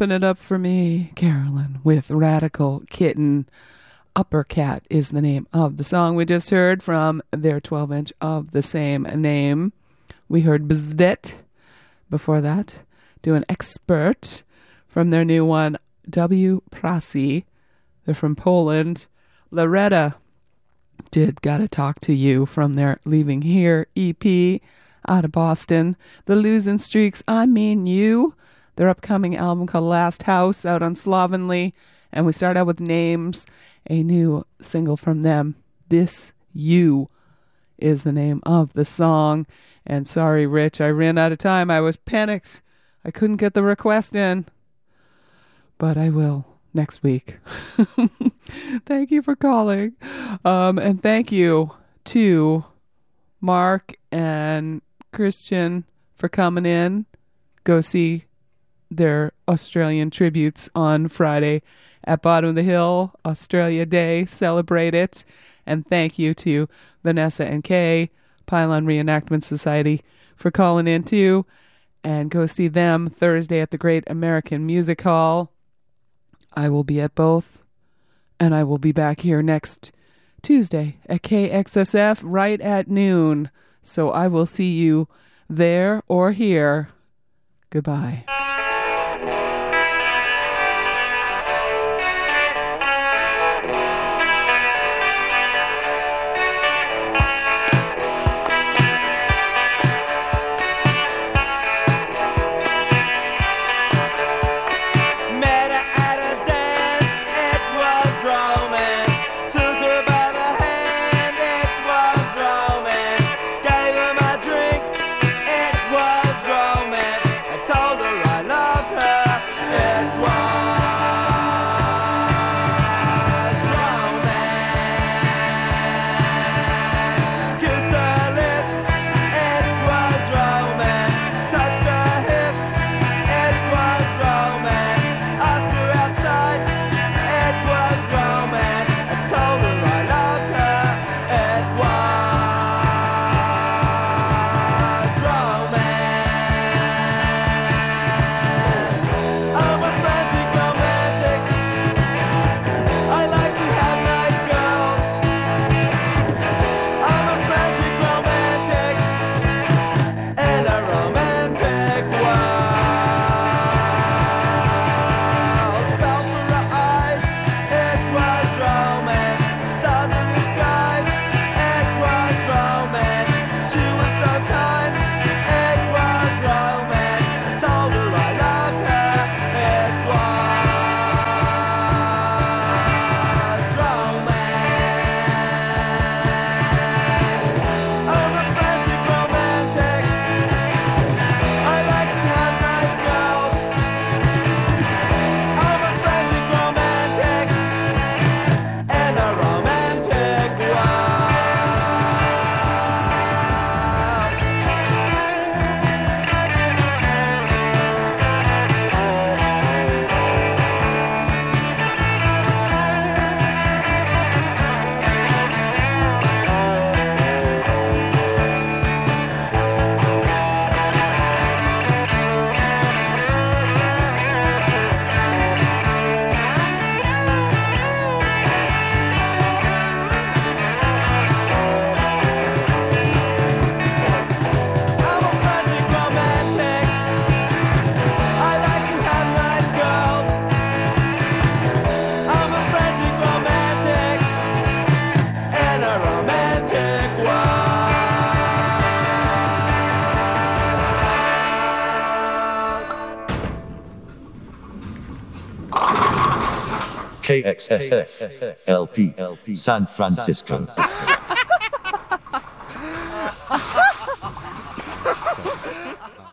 Wrapping it up for me, Carolyn, with Radical Kitten. Upper Cat is the name of the song we just heard from their 12 inch of the same name. We heard Bzdet before that. Do an expert from their new one, W. Prasi. They're from Poland. Loretta did Gotta Talk to You from their Leaving Here EP out of Boston. The Losing Streaks, I Mean You, their upcoming album called Last House out on Slovenly. And we start out with Names, a new single from them. This You is the name of the song. And sorry, Rich, I ran out of time. I was panicked. I couldn't get the request in. But I will next week. thank you for calling. Um, and thank you to Mark and Kristian for coming in. Go see their Australian tributes on Friday at Bottom of the Hill, Australia Day. Celebrate it. And thank you to Vanessa and Kay, Pylon Reenactment Society, for calling in too. And go see them Thursday at the Great American Music Hall. I will be at both. And I will be back here next Tuesday at KXSF right at noon. So I will see you there or here. Goodbye. KXSF LP San Francisco.